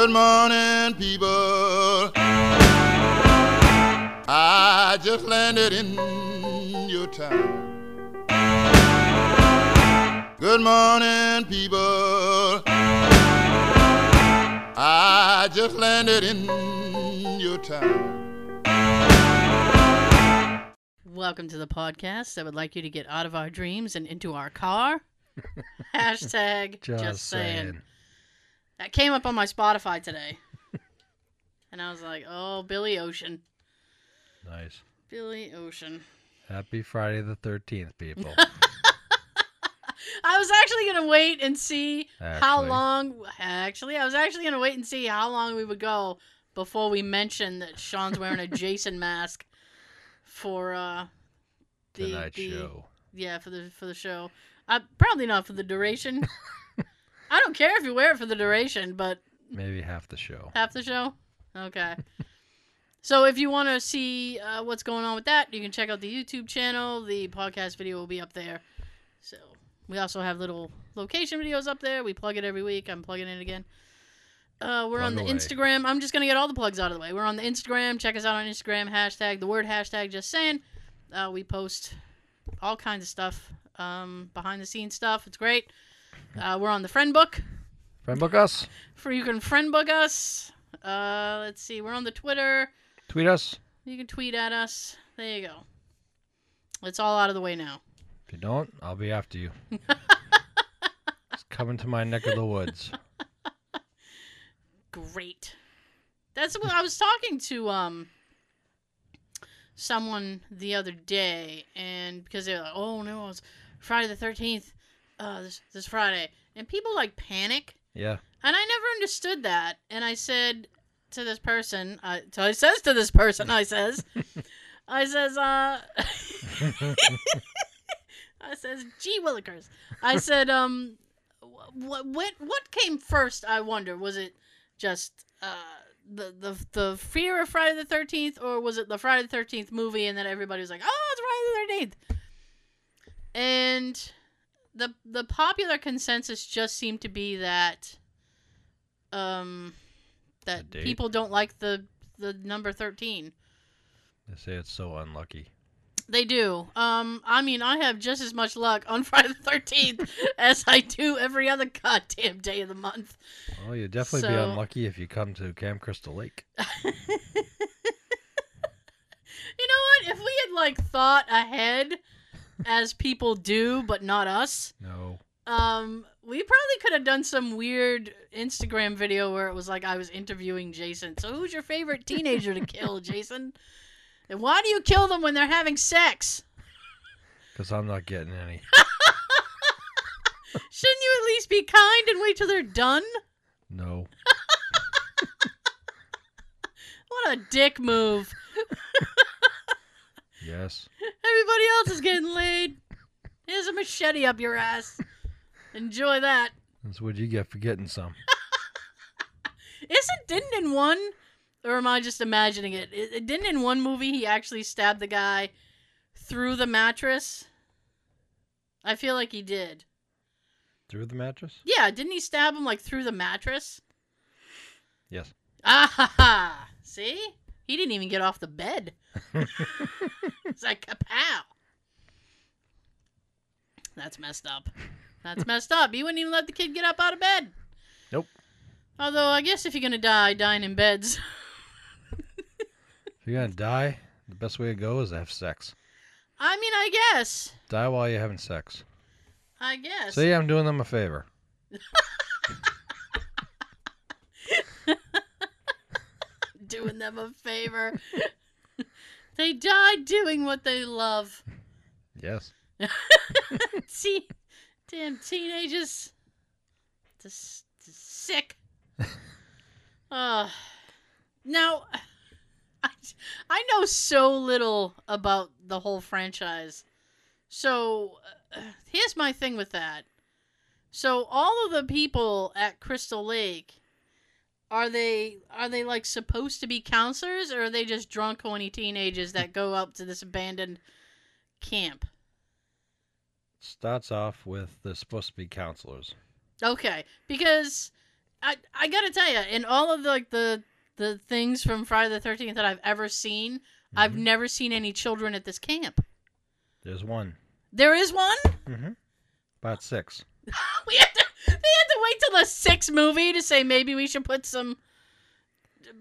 Good morning, people. I just landed in your town. Good morning, people. I just landed in your town. Welcome to the podcast. I would like you to get out of our dreams and into our car. Hashtag just, saying. That came up on my Spotify today. and I was like, oh, Billy Ocean. Nice. Billy Ocean. Happy Friday the 13th, people. I was actually going to wait and see how long. Actually, I was actually going to wait and see how long we would go before we mentioned that Sean's wearing a Jason mask for uh, the Tonight the- show. Yeah, for the for the show. Uh, probably not for the duration. I don't care if you wear it for the duration, but Maybe half the show. half the show. Okay. so if you want to see uh, what's going on with that, you can check out the YouTube channel. The podcast video will be up there. So we also have little location videos up there. We plug it every week. I'm plugging it again. Uh, we're on the away. Instagram. I'm just gonna get all the plugs out of the way. We're on the Instagram. Check us out on Instagram. Hashtag the word hashtag just saying. Uh, we post all kinds of stuff, um, behind the scenes stuff. It's great. Uh, we're on the friend book Friend book us. for you can friend book us. Uh, let's see, we're on the Twitter. Tweet us. You can tweet at us. There you go. It's all out of the way now. If you don't, I'll be after you. it's coming to my neck of the woods. Great. That's what I was talking to um someone the other day, and because they're like, "Oh no, it's Friday the thirteenth, uh, this this Friday," and people like panic, Yeah. and I never understood that. And I said to this person, I, so I says to this person, I says, I says, uh, I says, gee willikers. I said, um, what, what, what came first? I wonder. Was it just, uh, the, the, the fear of Friday the 13th, or was it the Friday the 13th movie and then everybody was like, oh, it's Friday the 13th? And the, the popular consensus just seemed to be that, um, that people don't like the, the number 13. They say it's so unlucky. They do. Um, I mean, I have just as much luck on Friday the Thirteenth as I do every other goddamn day of the month. Well, you'd definitely be unlucky if you come to Camp Crystal Lake. you know what? If we had like thought ahead, as people do, but not us, No. um, we probably could have done some weird Instagram video where it was like I was interviewing Jason. So, who's your favorite teenager to kill, Jason? And why do you kill them when they're having sex? Because I'm not getting any. Shouldn't you at least be kind and wait till they're done? No. What a dick move. Yes. Everybody else is getting laid. Here's a machete up your ass. Enjoy that. That's what you get for getting some. Isn't didn't in one or am I just imagining it? it? it Didn't in one movie he actually stabbed the guy through the mattress? I feel like he did. Through the mattress? Yeah, didn't he stab him like through the mattress? Yes. Ah ha ha! See? He didn't even get off the bed. it's like kapow. That's messed up. That's messed up. You wouldn't even let the kid get up out of bed. Nope. Although I guess if you're gonna die, dying in beds. If you're going to die, the best way to go is to have sex. I mean, I guess. Die while you're having sex. I guess. See, I'm doing them a favor. Doing them a favor. they died doing what they love. Yes. See, damn teenagers. Just, just sick. uh, now, I, I know so little about the whole franchise. So, uh, here's my thing with that. So, all of the people at Crystal Lake are they are they like supposed to be counselors or are they just drunk horny teenagers that go up to this abandoned camp? Starts off with they're supposed to be counselors. Okay, because I I gotta tell you, in all of the, like the the things from Friday the Thirteenth that I've ever seen, I've Mhm. never seen any children at this camp. There's one. There is one. Mm-hmm. About six. we they had to wait till the sixth movie to say maybe we should put some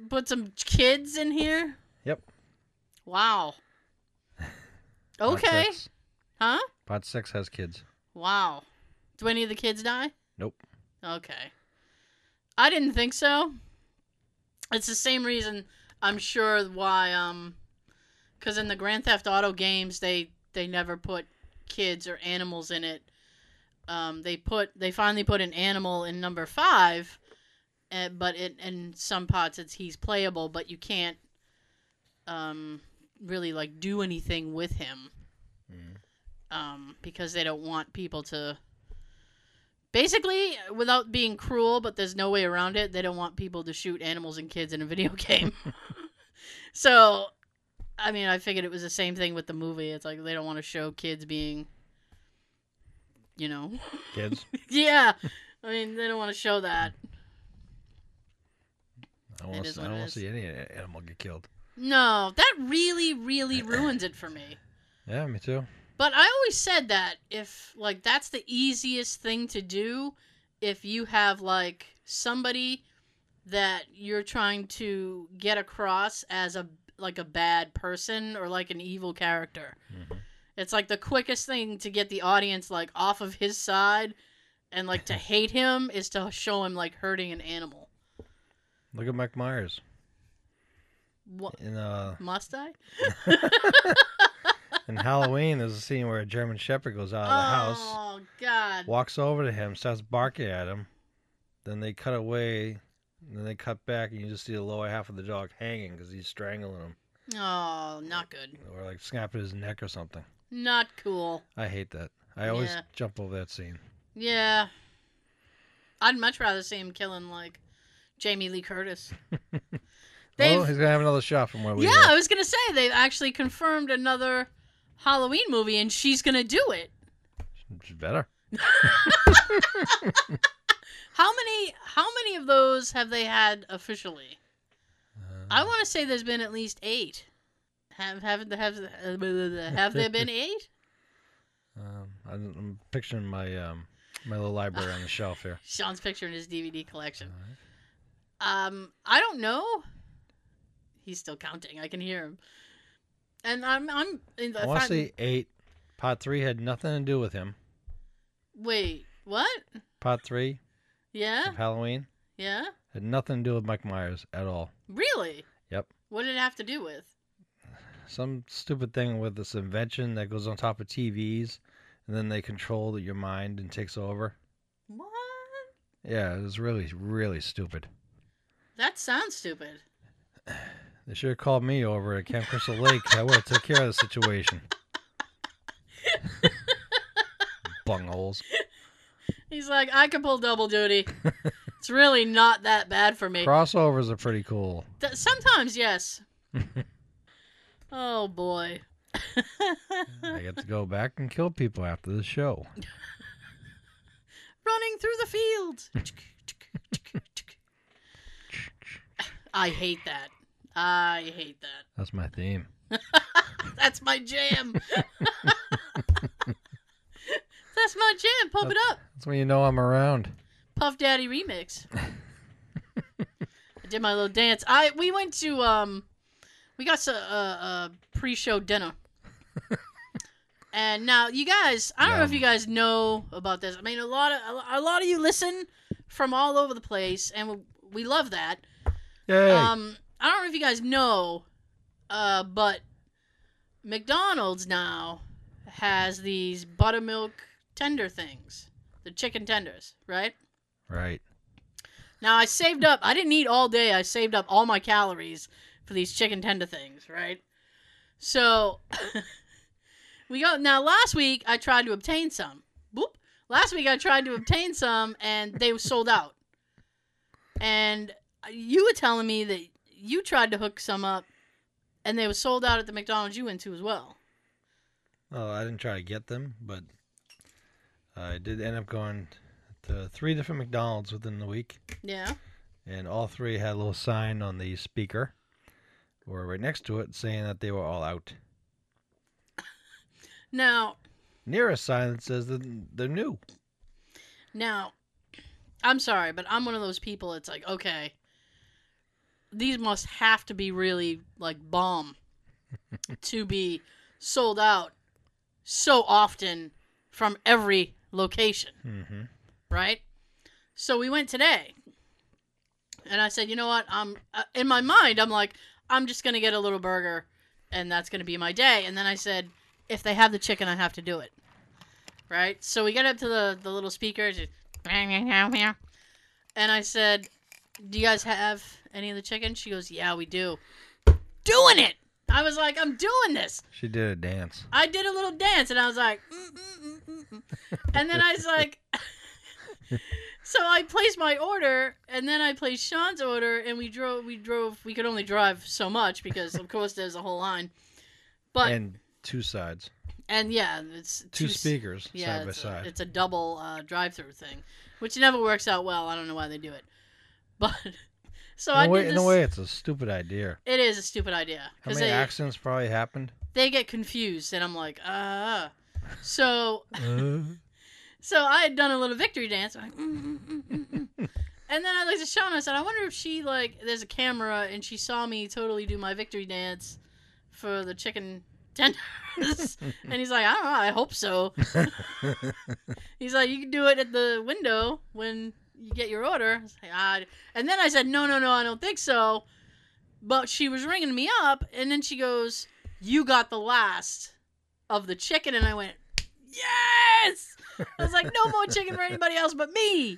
put some kids in here. Yep. Wow. Okay. six. Huh? Pot six has kids. Wow. Do any of the kids die? Nope. Okay. I didn't think so. It's the same reason I'm sure why um cuz in the Grand Theft Auto games they they never put kids or animals in it. Um they put they finally put an animal in number 5 uh, but it, in some parts it's he's playable but you can't um really like do anything with him Mhm. um, because they don't want people to. Basically, without being cruel, but there's no way around it, they don't want people to shoot animals and kids in a video game. so, I mean, I figured it was the same thing with the movie. It's like they don't want to show kids being, you know, Kids. yeah. I mean, they don't want to show that. I don't wanna, I don't want to see any animal get killed. No, that really, really ruins it for me. Yeah, me too. But I always said that if like that's the easiest thing to do if you have like somebody that you're trying to get across as a like a bad person or like an evil character. Mhm. It's like the quickest thing to get the audience like off of his side and like to hate him is to show him like hurting an animal. Look at Mike Myers. What In uh, must I? in Halloween, there's a scene where a German Shepherd goes out of the house, Oh god. walks over to him, starts barking at him. Then they cut away. and Then they cut back, and you just see the lower half of the dog hanging because he's strangling him, Oh, not good. or like snapping his neck or something. Not cool. I hate that. I always Yeah. jump over that scene. Yeah. I'd much rather see him killing like Jamie Lee Curtis. They've Oh, he's gonna have another shot from where we. Yeah, I was gonna say they've actually confirmed another Halloween movie and she's gonna do it. Is better. How many how many of those have they had officially? Uh, I wanna say there's been at least eight. Have have have have there been eight? um, I'm, I'm picturing my um my little library on the shelf here. Sean's picturing his DVD collection. Alright. Um, I don't know. He's still counting. I can hear him. And I'm I'm. In the I want to say eight. Pot three had nothing to do with him. Wait, what? Pot three Yeah, of Halloween yeah. had nothing to do with Mike Myers at all. Really? Yep. What did it have to do with? Some stupid thing with this invention that goes on top of TVs, and then they control your mind and takes over. What? Yeah, it was really, really stupid. That sounds stupid. They should have called me over at Camp Crystal Lake. I would have took care of the situation. Bungholes. He's like, I can pull double duty. it's really not that bad for me. Crossovers are pretty cool. Th- Sometimes, yes. oh boy. I get to go back and kill people after the show. Running through the fields. I hate that. I hate that. That's my theme. That's my jam. That's my jam. Pump it up. That's when you know I'm around. Puff Daddy remix. I did my little dance. I we went to um, we got a, a, a pre-show dinner. and now you guys, I don't know if you guys know about this. I mean, a lot of a, lot of you listen from all over the place, and we, we love that. Yay! Um, I don't know if you guys know, uh, but McDonald's now has these buttermilk tender things, the chicken tenders, right? right. Now I saved up. I didn't eat all day. I saved up all my calories for these chicken tender things, right? So we go now. Last week I tried to obtain some. Boop. Last week I tried to obtain some, and they were sold out. And you were telling me that you tried to hook some up, and they were sold out at the McDonald's you went to as well. Well, I didn't try to get them, but I did end up going to three different McDonald's within the week, Yeah. and all three had a little sign on the speaker, or right next to it, saying that they were all out. Now, Near a sign that says that they're new. now, I'm sorry, but I'm one of those people. It's like, okay, these must have to be really like bomb to be sold out so often from every location. Mm-hmm. right? So we went today, and I said, you know what? I'm uh, in my mind. I'm like, I'm just gonna get a little burger, and that's gonna be my day. And then I said, if they have the chicken, I have to do it, right? So we get up to the the little speakers, and I said, do you guys have any of the chicken? She goes, yeah, we do. Doing it. I was like, I'm doing this. She did a dance. I did a little dance and I was like, mm, mm, mm, mm, mm. and then I was like, so I placed my order and then I placed Sean's order and we drove. We drove. We could only drive so much because of course there's a whole line. But and, two sides, And yeah, it's two s- speakers Yeah, side by it's, side. A, it's a double uh, drive-through thing, which never works out well. I don't know why they do it, but so in, I a way, did in a way, it's a stupid idea. It is a stupid idea How many they accidents probably happened? they get confused and I'm like, ah. So Uh, So I had done a little victory dance, like, mm, mm, mm, mm, mm. and then I looked at Sean. I said, "I wonder if she like there's a camera and she saw me totally do my victory dance for the chicken tenders." and he's like, "I don't know. I hope so." he's like, "You can do it at the window when you get your order." Like, ah. And then I said, "No, no, no, I don't think so." But she was ringing me up, and then she goes, "You got the last of the chicken," and I went, "Yes!" I was like, no more chicken for anybody else but me.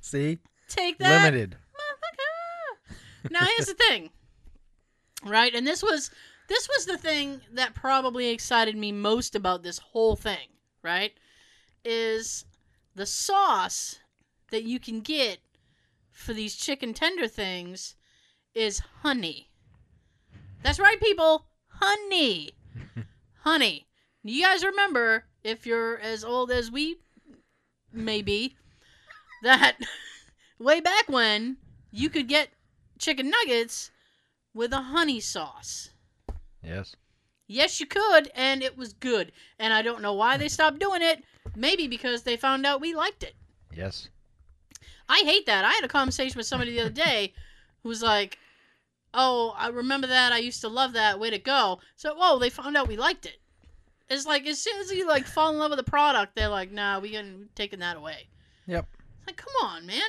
See, Take that. limited. motherfucker. Now here's the thing. Right? And this was this was the thing that probably excited me most about this whole thing, right? Is the sauce that you can get for these chicken tender things is honey. That's right, people. Honey. honey. You guys remember, if you're as old as we may be, that way back when you could get chicken nuggets with a honey sauce. Yes. Yes, you could, and it was good. And I don't know why they stopped doing it. Maybe because they found out we liked it. Yes. I hate that. I had a conversation with somebody the other day who was like, "Oh, I remember that. I used to love that. Way to go." So, whoa, they found out we liked it. It's like as soon as you like fall in love with the product, they're like, "Nah, we can taking that away." Yep. It's like, come on, man.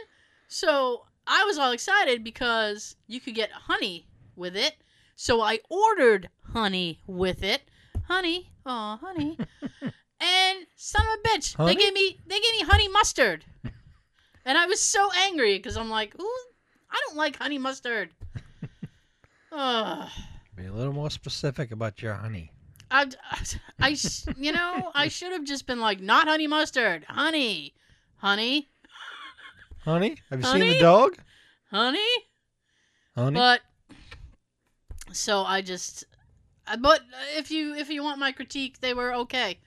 So I was all excited because you could get honey with it. So I ordered honey with it. Honey, oh honey. and son of a bitch, Honey? they gave me they gave me honey mustard. and I was so angry because I'm like, ooh, I don't like honey mustard. Ugh. Be a little more specific about your honey. I, I, you know, I should have just been like, not honey mustard, honey, honey, Honey, have you seen the dog? honey. Honey. But so I just, uh, but if you if you want my critique, they were okay.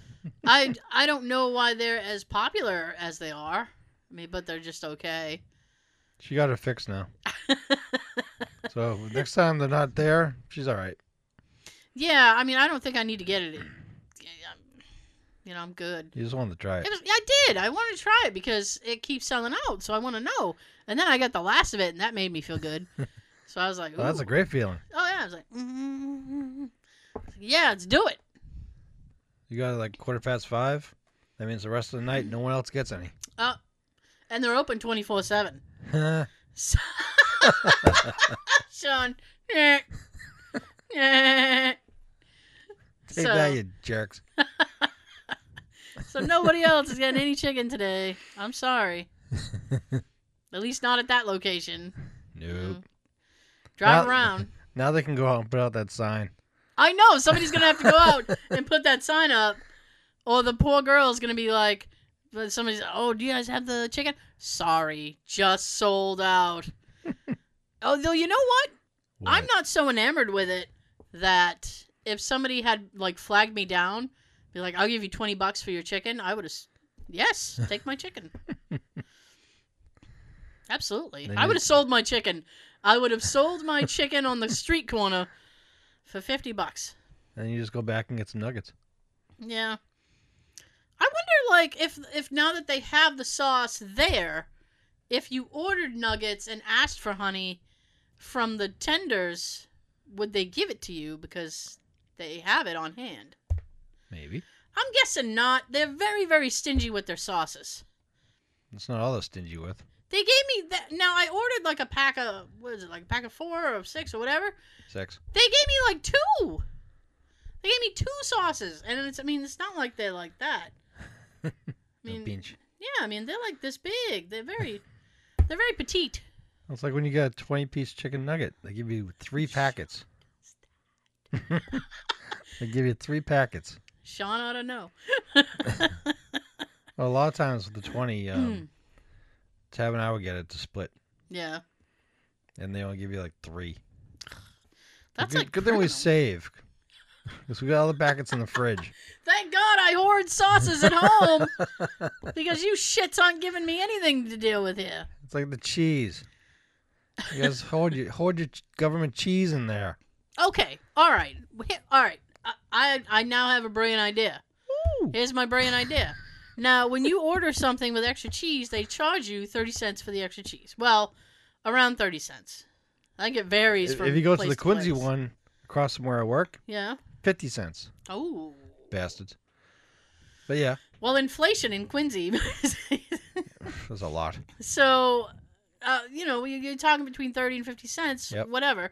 I I don't know why they're as popular as they are. I mean, but they're just okay. she got her fixed now. So next time they're not there, she's all right. Yeah, I mean, I don't think I need to get it. You know, I'm good. You just wanted to try it. It was, I did. I wanted to try it because it keeps selling out, so I want to know. And then I got the last of it, and that made me feel good. so I was like, Well, that's a great feeling. Oh yeah, I was like, mm yeah, let's do it. You got like quarter past five. That means the rest of the night, no one else gets any. Uh, and they're open twenty four seven. Sean. eh, eh. so, that, you jerks. so nobody else is getting any chicken today. I'm sorry. At least not at that location. Nope. Drive Now- around. Now they can go out and put out that sign. I know somebody's gonna have to go out and put that sign up, or the poor girl's gonna be like, but somebody's, oh, do you guys have the chicken? Sorry, just sold out. oh, though you know what? I'm not so enamored with it that if somebody had like flagged me down, be like, I'll give you twenty bucks for your chicken, I would have Yes, take my chicken. Absolutely. Then I would have sold my chicken. I would have sold my chicken on the street corner for 50 bucks. And you just go back and get some nuggets. Yeah. I wonder like if if now that they have the sauce there, if you ordered nuggets and asked for honey from the tenders, would they give it to you because they have it on hand? Maybe. I'm guessing not. They're very very stingy with their sauces. That's not all they're stingy with. They gave me that. Now I ordered like a pack of what is it, like a pack of four or six or whatever. Six. They gave me like two. They gave me two sauces, and it's. I mean, it's not like they're like that. I mean, pinch. yeah. I mean, they're like this big. They're very, they're very petite. It's like when you get a 20 piece chicken nugget, they give you three packets. they give you three packets. Sean ought to know. Well, a lot of times with the 20, Hmm. um, Tab and I would get it to split, yeah, and they only give you like three. that's good, like good thing we save. Because we got all the packets in the fridge. Thank God I hoard sauces at home because you shits aren't giving me anything to deal with here. It's like the cheese. You guys hold your hold your government cheese in there. Okay, all right, all right. I I, I now have a brilliant idea. Ooh. Here's my brilliant idea. Now, when you order something with extra cheese, they charge you thirty cents for the extra cheese. Well, around thirty cents. I think it varies If, if you go to the Quincy place. one across from where I work, Yeah. fifty cents, Oh. bastards. But yeah, Well, inflation in Quincy. there's a lot. so, uh, you know, you- you're talking between thirty and fifty cents, Yep. whatever.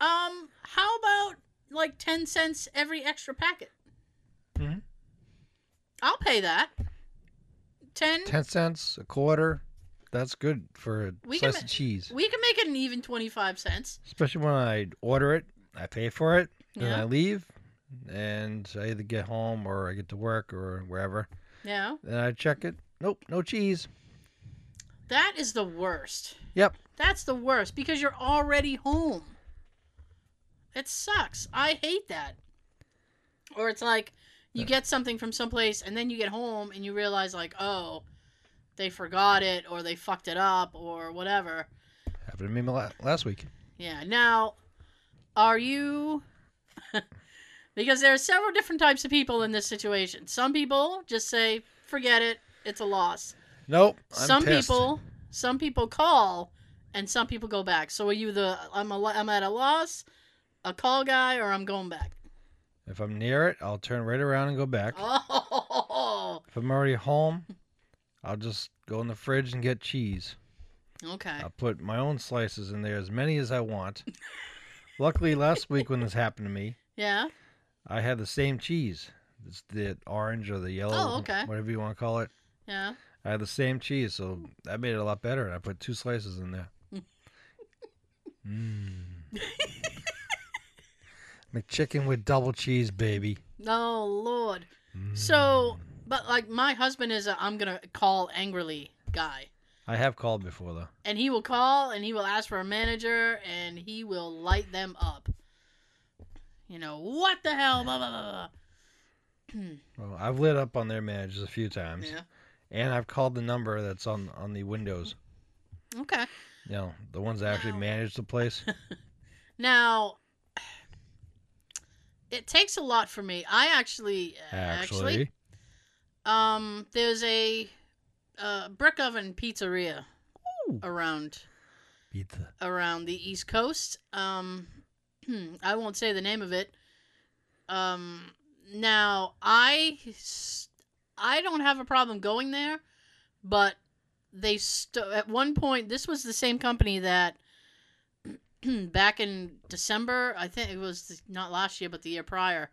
Um, how about like ten cents every extra packet? Mhm. I'll pay that. Ten. Ten cents, a quarter. That's good for a We slice ma- of cheese. We can make it an even twenty-five cents. Especially when I order it, I pay for it, Yeah. I leave, and I either get home or I get to work or wherever. Yeah. Then I check it. Nope, no cheese. That is the worst. Yep. That's the worst because you're already home. It sucks. I hate that. Or it's like you get something from someplace and then you get home and you realize like, oh, they forgot it or they fucked it up or whatever. Happened to me last week. Yeah. Now, are you because there are several different types of people in this situation. Some people just say, forget it, it's a loss. Nope. I'm some pissed. people some people call and some people go back so are you the i'm a, i'm at a loss a call guy or i'm going back If I'm near it, I'll turn right around and go back. oh If I'm already home, I'll just go in the fridge and get cheese. okay I'll put my own slices in there, as many as I want. Luckily, last week when this happened to me, yeah I had the same cheese. It's the orange or the yellow, Oh, okay. whatever you want to call it. yeah I had the same cheese, so that made it a lot better. And I put two slices in there. mm. McChicken with double cheese, baby. oh lord Mm. so but like my husband is a i'm gonna call angrily guy I have called before though. and he will call and he will ask for a manager and he will light them up you know what the hell blah blah blah, blah. Well, I've lit up on their managers a few times, yeah and I've called the number that's on on the windows. okay You know, the ones that actually Wow. manage the place. Now, it takes a lot for me. I actually, actually, Actually, um, there's a uh, brick oven pizzeria Ooh. around pizza. around the East Coast. Um, I won't say the name of it. Um, now I don't have a problem going there, but they st- at one point this was the same company that back in December I think it was not last year but the year prior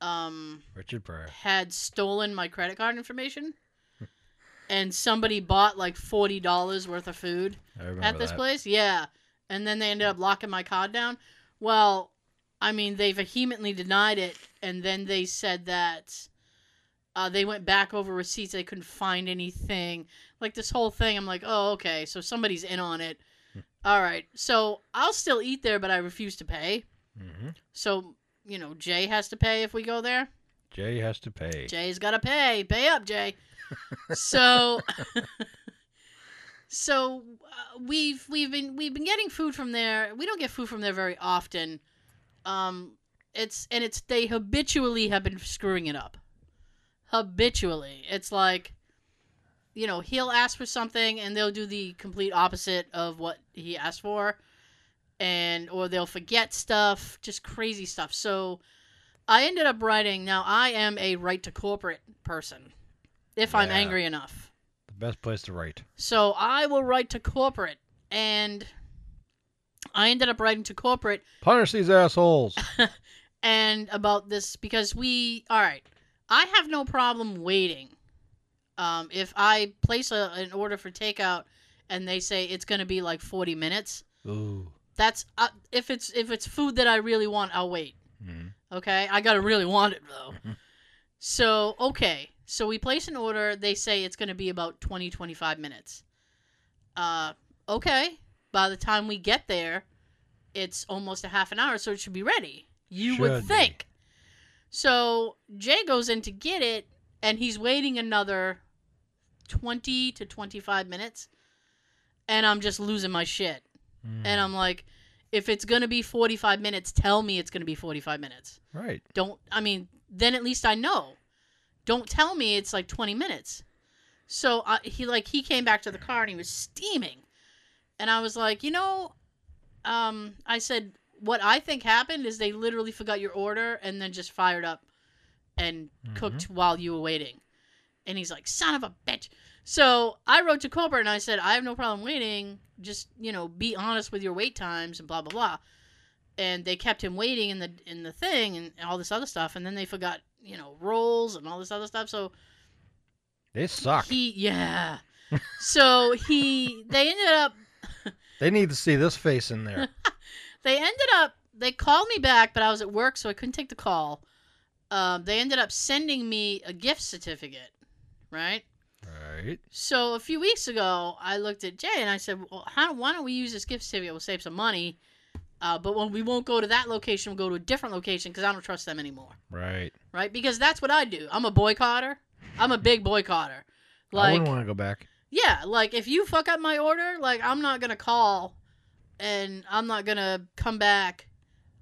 um Richard Pryor. had stolen my credit card information and somebody bought like $40 worth of food at this that. place. Yeah. And then they ended up locking my card down. Well, I mean, they vehemently denied it. And then they said that uh, they went back over receipts. They couldn't find anything. Like this whole thing. I'm like, oh, okay. So somebody's in on it. All right. So I'll still eat there, but I refuse to pay. hmm So, you know, Jay has to pay if we go there. Jay has to pay. Jay's got to pay. Pay up, Jay. so so uh, we've we've been we've been getting food from there. We don't get food from there very often. Um, it's and it's they habitually have been screwing it up. Habitually, it's like, you know, he'll ask for something and they'll do the complete opposite of what he asked for, and or they'll forget stuff, just crazy stuff. So, I ended up writing. Now I am a right to corporate person, if I'm angry enough. The best place to write. So I will write to corporate, and I ended up writing to corporate Punish these assholes. and about this because we all right. I have no problem waiting. Um, if I place a, an order for takeout and they say it's going to be like forty minutes, Ooh. that's uh, if it's if it's food that I really want, I'll wait. Mm. Okay, I gotta really want it though. Mhm. So okay, so we place an order. They say it's gonna be about 20, 25 minutes. Uh, okay. By the time we get there, it's almost a half an hour, so it should be ready. You would Should be. think. So Jay goes in to get it, and he's waiting another twenty to twenty-five minutes, and I'm just losing my shit. Mm. And I'm like, if it's gonna be 45 minutes, tell me it's gonna be 45 minutes. right. Don't. I mean, then at least I know. Don't tell me it's like 20 minutes. So uh, he like he came back to the car and he was steaming, and I was like, you know, um, I said what I think happened is they literally forgot your order and then just fired up and cooked while you were waiting. And he's like, son of a bitch. So I wrote to corporate and I said, I have no problem waiting. Just, you know, be honest with your wait times and blah blah blah. And they kept him waiting in the in the thing and all this other stuff. And then they forgot, you know, rolls and all this other stuff. So They suck. he yeah. so he they ended up They need to see this face in there. they ended up they called me back, but I was at work, so I couldn't take the call. Um, they ended up sending me a gift certificate, right? right. So a few weeks ago, I looked at Jay and I said, "Well, how, why don't we use this gift certificate? We'll save some money, uh, but when we won't go to that location, we'll go to a different location because I don't trust them anymore, Right. right? Because that's what I do. I'm a boycotter. I'm a big boycotter. Like, I wouldn't want to go back. yeah, like if you fuck up my order, like I'm not gonna call, and I'm not gonna come back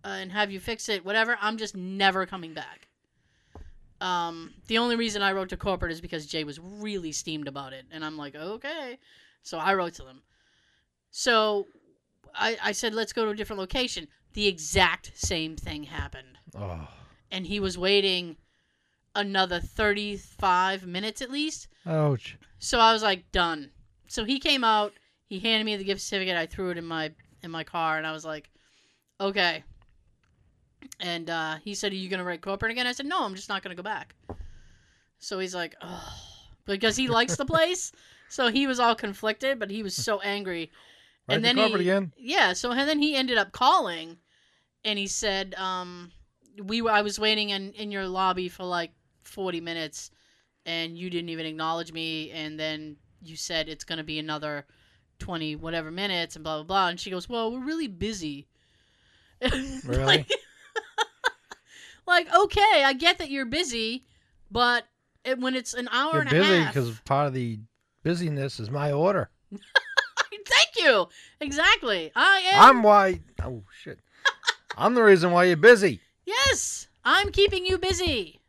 uh, and have you fix it. Whatever. I'm just never coming back. Um, the only reason I wrote to corporate is because Jay was really steamed about it, and I'm like, okay. So I wrote to them. So I, I said, let's go to a different location. The exact same thing happened, Oh. and he was waiting another 35 minutes at least. Ouch. So I was like, done. So he came out. He handed me the gift certificate. I threw it in my in my car, and I was like, okay. And uh, he said, "Are you gonna write corporate again?" I said, "No, I'm just not gonna go back." So he's like, oh, because he likes the place. So he was all conflicted, but he was so angry. Right and to then corporate he, again. yeah. So and then he ended up calling, and he said, um, "We I was waiting in in your lobby for like 40 minutes, and you didn't even acknowledge me, and then you said it's gonna be another 20 whatever minutes, and blah blah blah." And she goes, "Well, we're really busy." Really? like, like, okay, I get that you're busy, but it, when it's an hour You're and busy a half, because part of the busyness is my order. thank you. Exactly, I am. I'm why. Oh shit. I'm the reason why you're busy. Yes, I'm keeping you busy.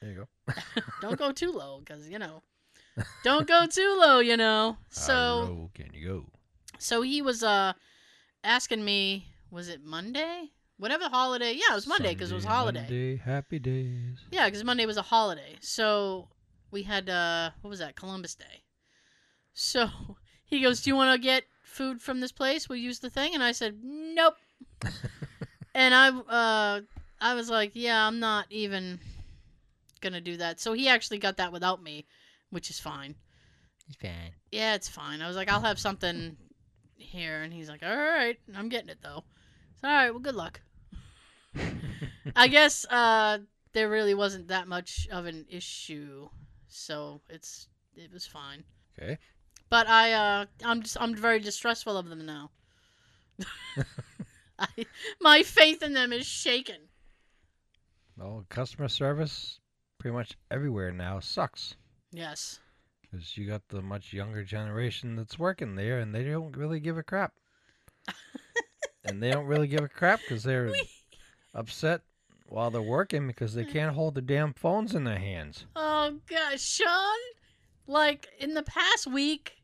There you go. Don't go too low, because you know. Don't go too low, you know. So, Hello, can you go? so he was uh asking me, was it Monday? Whatever the holiday. Yeah, it was Monday because it was holiday. Monday, happy days. Yeah, because Monday was a holiday. So we had uh what was that? Columbus Day. So he goes, "Do you want to get food from this place? We'll use the thing." And I said, "Nope." and I uh I was like, "Yeah, I'm not even gonna do that." So he actually got that without me, which is fine. He's fine. Yeah, it's fine. I was like, "I'll have something here," and he's like, "All right, I'm getting it though." So, all right, well, good luck. I guess uh, there really wasn't that much of an issue, so it's it was fine. Okay. But I uh, I'm just I'm very distrustful of them now. I, my faith in them is shaken. Well, customer service pretty much everywhere now sucks. Yes. Because you got the much younger generation that's working there, and they don't really give a crap. and they don't really give a crap because they're upset while they're working because they can't hold the damn phones in their hands. Oh gosh, Sean. Like in the past week,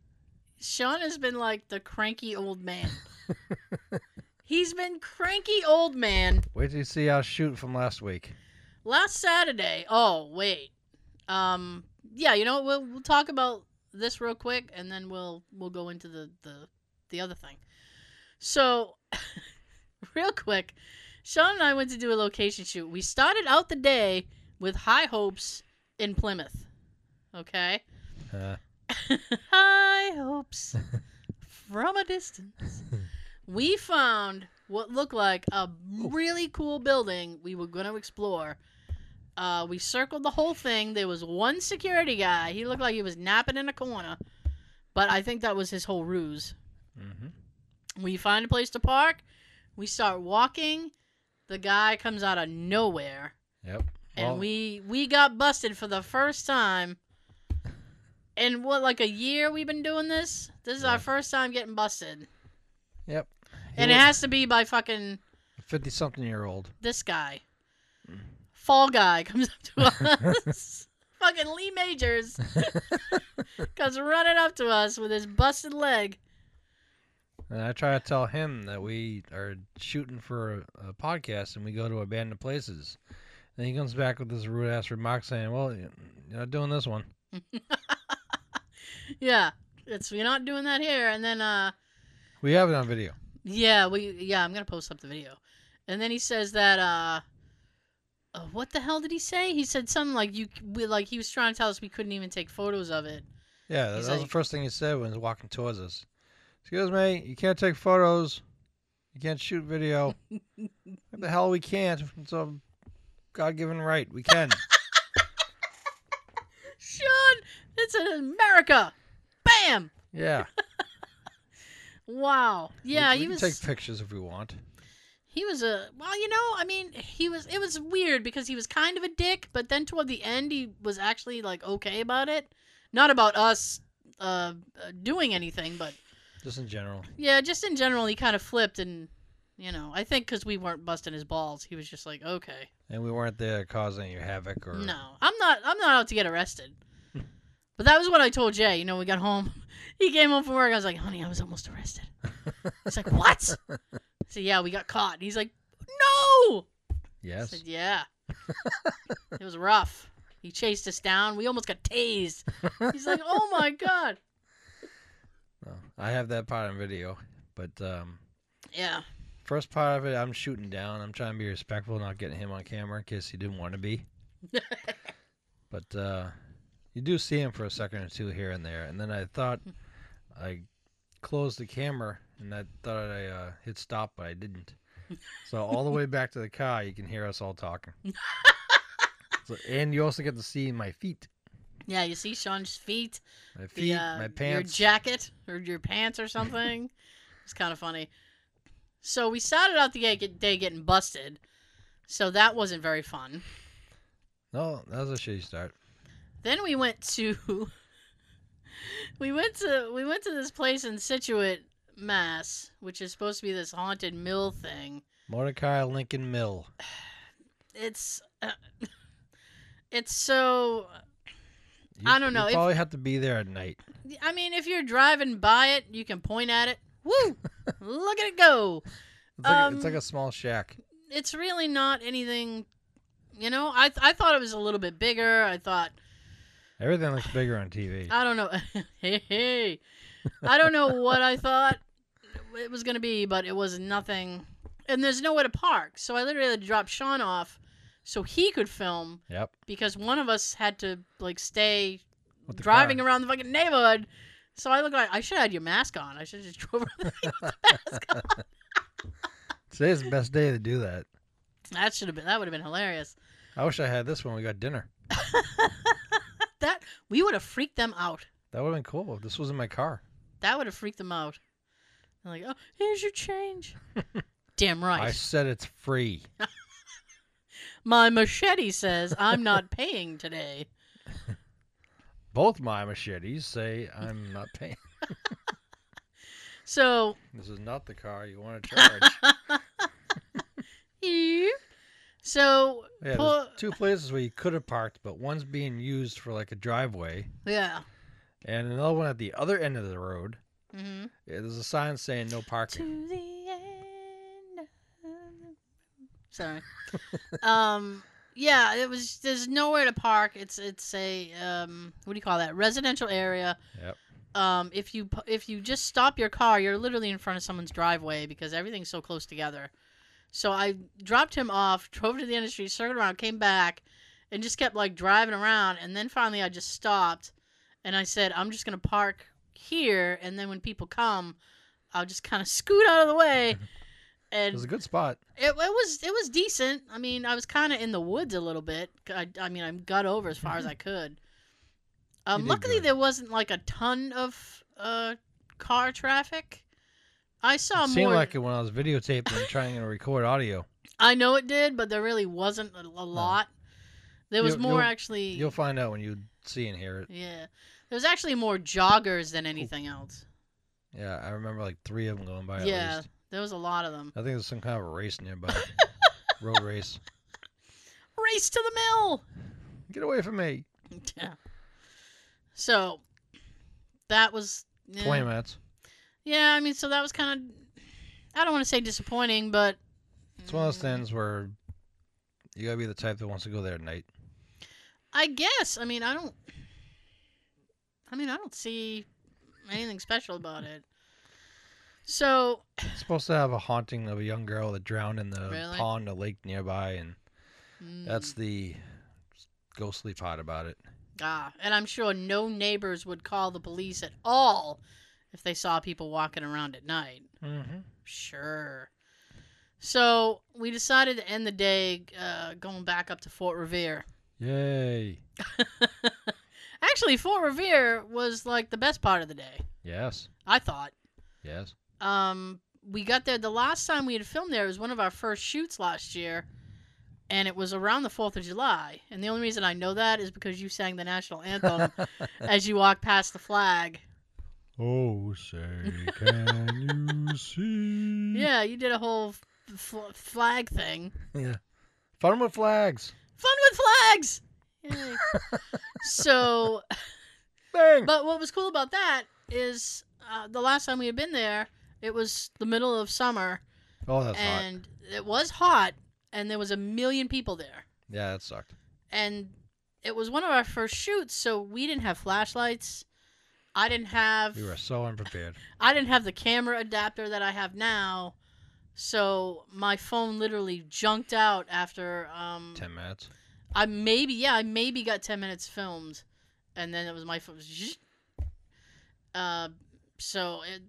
Sean has been like the cranky old man. He's been cranky old man. Wait till you see our shoot from last week. Last Saturday. Oh wait. Um. Yeah. You know what? We'll we'll talk about this real quick, and then we'll we'll go into the the the other thing. So, real quick, Sean and I went to do a location shoot. We started out the day with high hopes in Plymouth. Okay. Uh, high hopes from a distance. We found what looked like a really cool building we were going to explore. Uh, we circled the whole thing. There was one security guy. He looked like he was napping in a corner, but I think that was his whole ruse. mhm. We find a place to park. We start walking. The guy comes out of nowhere, Yep. and Well, we we got busted for the first time. In what like a year we've been doing this? This is Yeah. our first time getting busted, Yep. and it has to be by fucking fifty-something year old. this guy. Fall guy comes up to us. fucking Lee Majors comes running up to us with his busted leg. And I try to tell him that we are shooting for a, a podcast and we go to abandoned places. And he comes back with this rude ass remark saying, "Well, you're not doing this one." Yeah, it's we're not doing that here. And then uh We have it on video. Yeah, we yeah, I'm gonna post up the video. And then he says that uh, uh what the hell did he say? He said something like you we, like he was trying to tell us we couldn't even take photos of it. Yeah, that, that was like- the first thing he said when he was walking towards us. Excuse me, you can't take photos. You can't shoot video. what the hell we can't? It's a God-given right. We can. Sean, it's in America. Bam! yeah. Wow. Yeah, we he can was take pictures if we want. he was a well, you know, I mean, he was it was weird because he was kind of a dick, but then toward the end he was actually like okay about it. Not about us uh, uh doing anything, but Just in general. Yeah, just in general, he kind of flipped, and you know, I think because we weren't busting his balls, he was just like, okay, And we weren't there causing you havoc or no, I'm not, I'm not out to get arrested. but that was what I told Jay. You know, we got home, he came home from work. I was like, honey, I was almost arrested. He's like, what? So yeah, we got caught. And he's like, no. Yes. said, yeah. it was rough. He chased us down. We almost got tased. He's like, oh my god. I have that part on video, but um, Yeah. first part of it, I'm shooting down. I'm trying to be respectful, not getting him on camera in case he didn't want to be. But uh, you do see him for a second or two here and there, and then I thought I closed the camera, and I thought I uh, hit stop, but I didn't. So all the way back to the car, you can hear us all talking. so, and you also get to see my feet, Yeah, you see Sean's feet. my the, feet, uh, my your pants. jacket or your pants or something. it's kind of funny. So we started out the day day getting busted, so that wasn't very fun. no, that was a shitty start. Then we went to we went to we went to this place in Scituate, Mass, which is supposed to be this haunted mill thing. Mordecai Lincoln Mill. It's uh, it's so You, I don't know, You if- probably have to be there at night. I mean, if you're driving by it, you can point at it. Woo! Look at it go. It's like, a, it's like Um, a small shack. it's really not anything. You know, I I thought it was a little bit bigger. I thought Everything looks bigger on TV. I don't know. hey hey, I don't know what I thought it was gonna be, but it was nothing. And there's nowhere to park, so I literally had to drop Sean off so he could film Yep. because one of us had to like stay driving car. around the fucking neighborhood. So I look like I should have had your mask on. I should have just drove around the mask on. Today's the best day to do that. That should have been. That would have been hilarious. I wish I had this when we got dinner. That we would have freaked them out. That would have been cool this was in my car. That would have freaked them out. They're like, oh, here's your change. Damn right. I said it's free. My machete says I'm not paying today. both my machetes say I'm not paying. So This is not the car you want to charge. So yeah, Pull- two places where you could have parked, but one's being used for like a driveway, yeah. and another one at the other end of the road. hmm Yeah, there's a sign saying no parking. To the end. of the- Sorry. um. Yeah. It was. There's nowhere to park. It's. It's a. Um. What do you call that? Residential area. Yep. Um. If you if you just stop your car, you're literally in front of someone's driveway because everything's so close together. So I dropped him off, drove to the end of the street, circled around, came back, and just kept like driving around. And then finally, I just stopped, and I said, "I'm just gonna park here, and then when people come, I'll just kind of scoot out of the way." It was a good spot. it, it was it was decent. I mean, I was kind of in the woods a little bit. I, I mean, I got over as far as I could. Um, luckily, good. there wasn't like a ton of uh, car traffic. I saw It seemed more. like it when I was videotaping and trying to record audio. I know it did, but there really wasn't a, a lot. There was You'll- more you'll- actually. You'll find out when you see and hear it. yeah, there was actually more joggers than anything else. Yeah, I remember like three of them going by. At Yeah, least. There was a lot of them. I think there's some kind of a race nearby. Road race. Race to the mill. Get away from me. Yeah. So that was yeah. Twenty minutes. Yeah, I mean, so that was kind of I don't want to say disappointing, but It's one of those things where you gotta be the type that wants to go there at night. I guess. I mean, I don't. I mean, I don't see anything special about it. So It's supposed to have a haunting of a young girl that drowned in the Really? pond, a lake nearby, and that's mm, the ghostly part about it. ah, and I'm sure no neighbors would call the police at all if they saw people walking around at night. Mm-hmm. Sure. So we decided to end the day uh, going back up to Fort Revere. Yay! Actually, Fort Revere was like the best part of the day. Yes, I thought. yes. Um, we got there the last time we had filmed there was one of our first shoots last year, and it was around the Fourth of July. And the only reason I know that is because you sang the national anthem as you walked past the flag. oh, say, can you see? Yeah, you did a whole fl- flag thing. Yeah. Fun with flags. Fun with flags. So, Bang. but what was cool about that is uh, the last time we had been there, it was the middle of summer, oh, that's hot. and it was hot, and there was a million people there. Yeah, that sucked. and it was one of our first shoots, so we didn't have flashlights. I didn't have We were so unprepared. I didn't have the camera adapter that I have now. So my phone literally junked out after um Ten minutes. I maybe yeah, I maybe got 10 minutes filmed and then it was my phone uh so it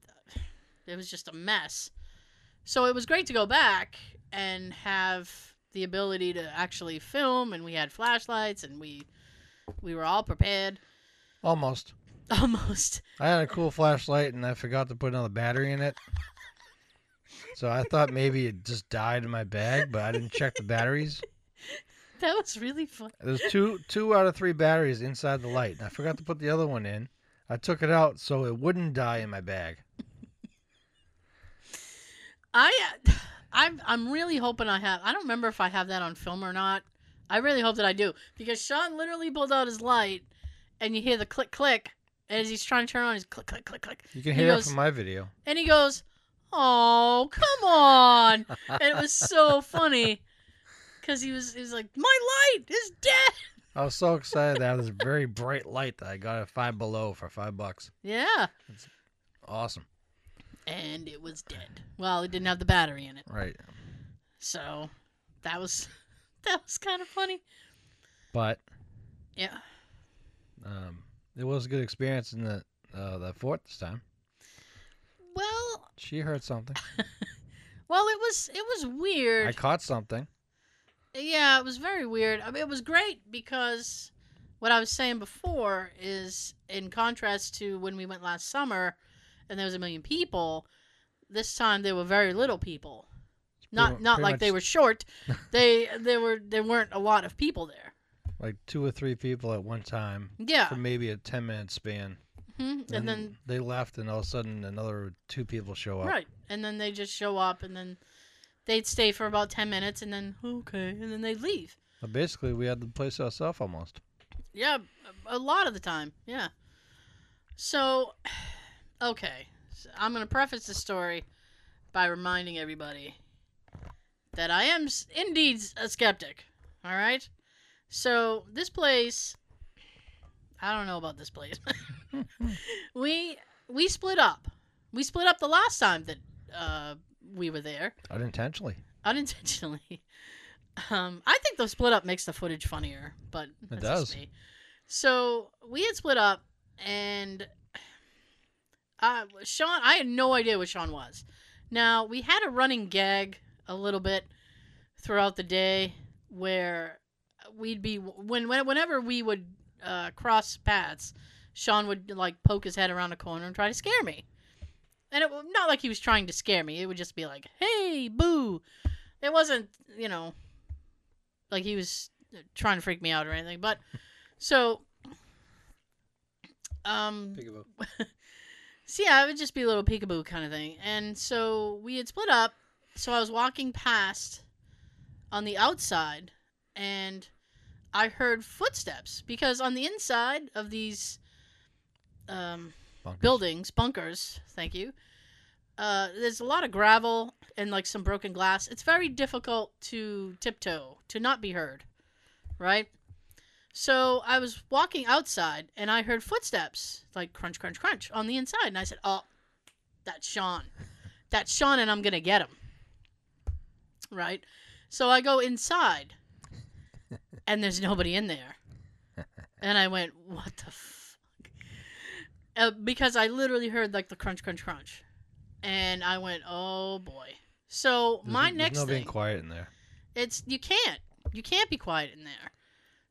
it was just a mess. So it was great to go back and have the ability to actually film and we had flashlights and we we were all prepared Almost. almost. I had a cool flashlight and I forgot to put another battery in it. So I thought maybe it just died in my bag, but I didn't check the batteries. That was really fun. There's two two out of three batteries inside the light, and I forgot to put the other one in. I took it out so it wouldn't die in my bag. I I'm I'm really hoping I have. I don't remember if I have that on film or not. I really hope that I do because Sean literally pulled out his light, and you hear the click click as he's trying to turn on. His click click click click, You can He hear goes- it from my video. and he goes, "Oh, come on!" and it was so funny because he was he was like, "My light is dead." I was so excited that this very bright light that I got at Five Below for five bucks. Yeah, Awesome. And it was dead. Well, it didn't have the battery in it, Right. so that was that was kind of funny. But Yeah. um, it was a good experience in the uh, the fort this time. Well, She heard something. well, it was it was weird. I caught something. Yeah, it was very weird. I mean, it was great because what I was saying before is in contrast to when we went last summer and there was a million people, this time there were very little people. Not Pretty- not pretty like they were short. they there were there weren't a lot of people there. like two or three people at one time Yeah. for maybe a ten minute span. hmm And then they left, and all of a sudden another two people show up. right, and then they just show up, and then they'd stay for about ten minutes, and then okay, and then they'd leave. Basically, we had the place to ourselves almost. Yeah, a lot of the time. Yeah. So, okay, so I'm gonna preface the story by reminding everybody that I am indeed a skeptic. All right. So this place, I don't know about this place. we we split up. We split up the last time that uh, we were there Unintentionally. unintentionally. Um, I think the split up makes the footage funnier, but it does. me. So we had split up, and uh, Sean, I had no idea what Sean was. Now we had a running gag a little bit throughout the day where we'd be when, when whenever we would uh, cross paths, Sean would like poke his head around a corner and try to scare me. And it not like he was trying to scare me. It would just be like, "Hey, boo!" It wasn't, you know, like he was trying to freak me out or anything. But so, um, so yeah, it would just be a little peekaboo kind of thing. And so we had split up. So I was walking past on the outside, and I heard footsteps because on the inside of these um, Bunkers. buildings, bunkers, thank you. Uh, there's a lot of gravel and like some broken glass. It's very difficult to tiptoe, to not be heard, right? So I was walking outside and I heard footsteps, like crunch, crunch, crunch on the inside. And I said, Oh, that's Sean. That's Sean, and I'm going to get him. Right? So I go inside and there's nobody in there. And I went, What the fuck? Uh, because I literally heard like the crunch, crunch, crunch. And I went, Oh boy. So There's my n- next there's no thing. being quiet in there. It's you can't. You can't be quiet in there.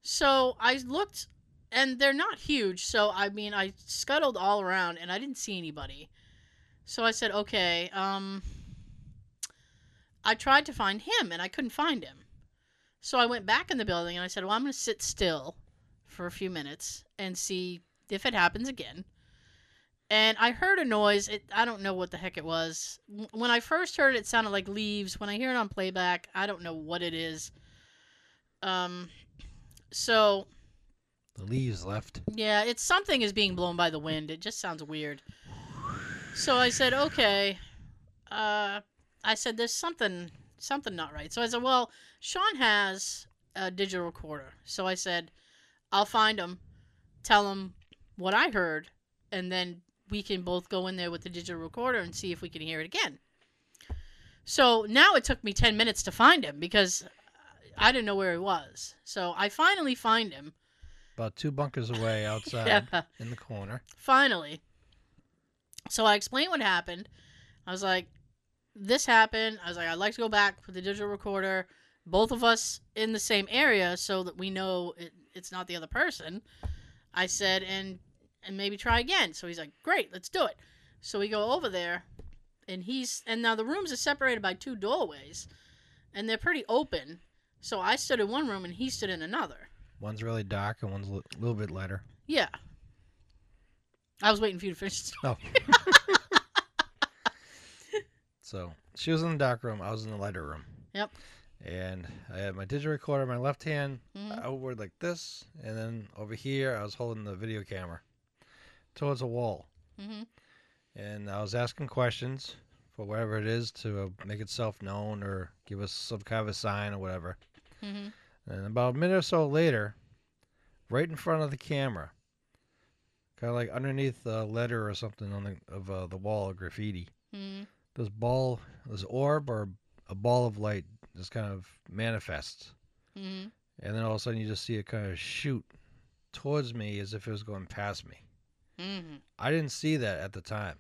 So I looked and they're not huge, so I mean I scuttled all around and I didn't see anybody. So I said, "Okay, um I tried to find him and I couldn't find him. So I went back in the building and I said, "Well, I'm going to sit still for a few minutes and see if it happens again." And I heard a noise. It, I don't know what the heck it was. When I first heard it, it sounded like leaves. When I hear it on playback, I don't know what it is. Um, so The leaves left. yeah, it's something is being blown by the wind. It just sounds weird. So I said, okay. Uh, I said, there's something, something not right. So I said, well, Sean has a digital recorder. So I said, I'll find him, tell him what I heard, and then we can both go in there with the digital recorder and see if we can hear it again. So now it took me 10 minutes to find him because I didn't know where he was. So I finally find him. About two bunkers away outside Yeah. in the corner. finally. So I explained what happened. I was like, this happened. I was like, I'd like to go back with the digital recorder, both of us in the same area so that we know it, it's not the other person. I said, and and maybe try again. So he's like, great, let's do it. So we go over there, and he's and now the rooms are separated by two doorways, and they're pretty open. So I stood in one room and he stood in another. One's really dark and one's a li- little bit lighter. Yeah. I was waiting for you to finish. Oh. so she was in the dark room. I was in the lighter room. Yep. And I had my digital recorder in my left hand Mhm. outward like this, and then over here I was holding the video camera towards a wall, hmm and I was asking questions for whatever it is to uh, make itself known or give us some kind of a sign or whatever. Hmm And about a minute or so later, right in front of the camera, kind of like underneath a letter or something on the of uh, the wall, of graffiti, hmm this ball, this orb or a ball of light just kind of manifests. hmm And then all of a sudden you just see it kind of shoot towards me as if it was going past me. hmm I didn't see that at the time.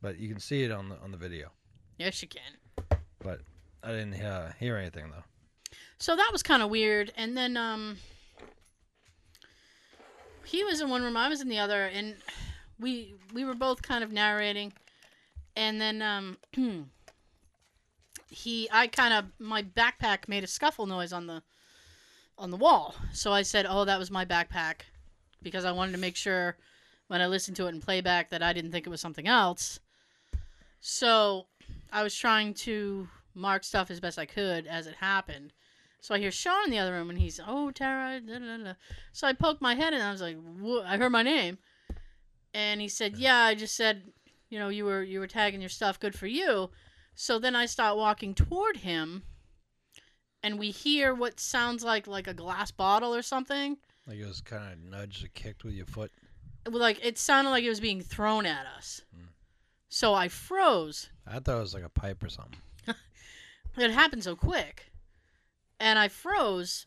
But you can see it on the on the video. Yes, you can. But I didn't uh, hear anything though. So that was kind of weird. And then um, he was in one room, I was in the other, and we we were both kind of narrating. And then um, he, I kind of my backpack made a scuffle noise on the on the wall. So I said, "Oh, that was my backpack," because I wanted to make sure when I listened to it in playback that I didn't think it was something else. So I was trying to mark stuff as best I could as it happened. So I hear Sean in the other room, and he's, "Oh, Tara." Da, da, da. So I poked my head, and I was like, "I heard my name," and he said, "Yeah, I just said, you know, you were you were tagging your stuff. Good for you." So then I start walking toward him, and we hear what sounds like like a glass bottle or something. Like it was kind of nudged or kicked with your foot. Like it sounded like it was being thrown at us. Hmm. So I froze. I thought it was like a pipe or something. It happened so quick, and I froze,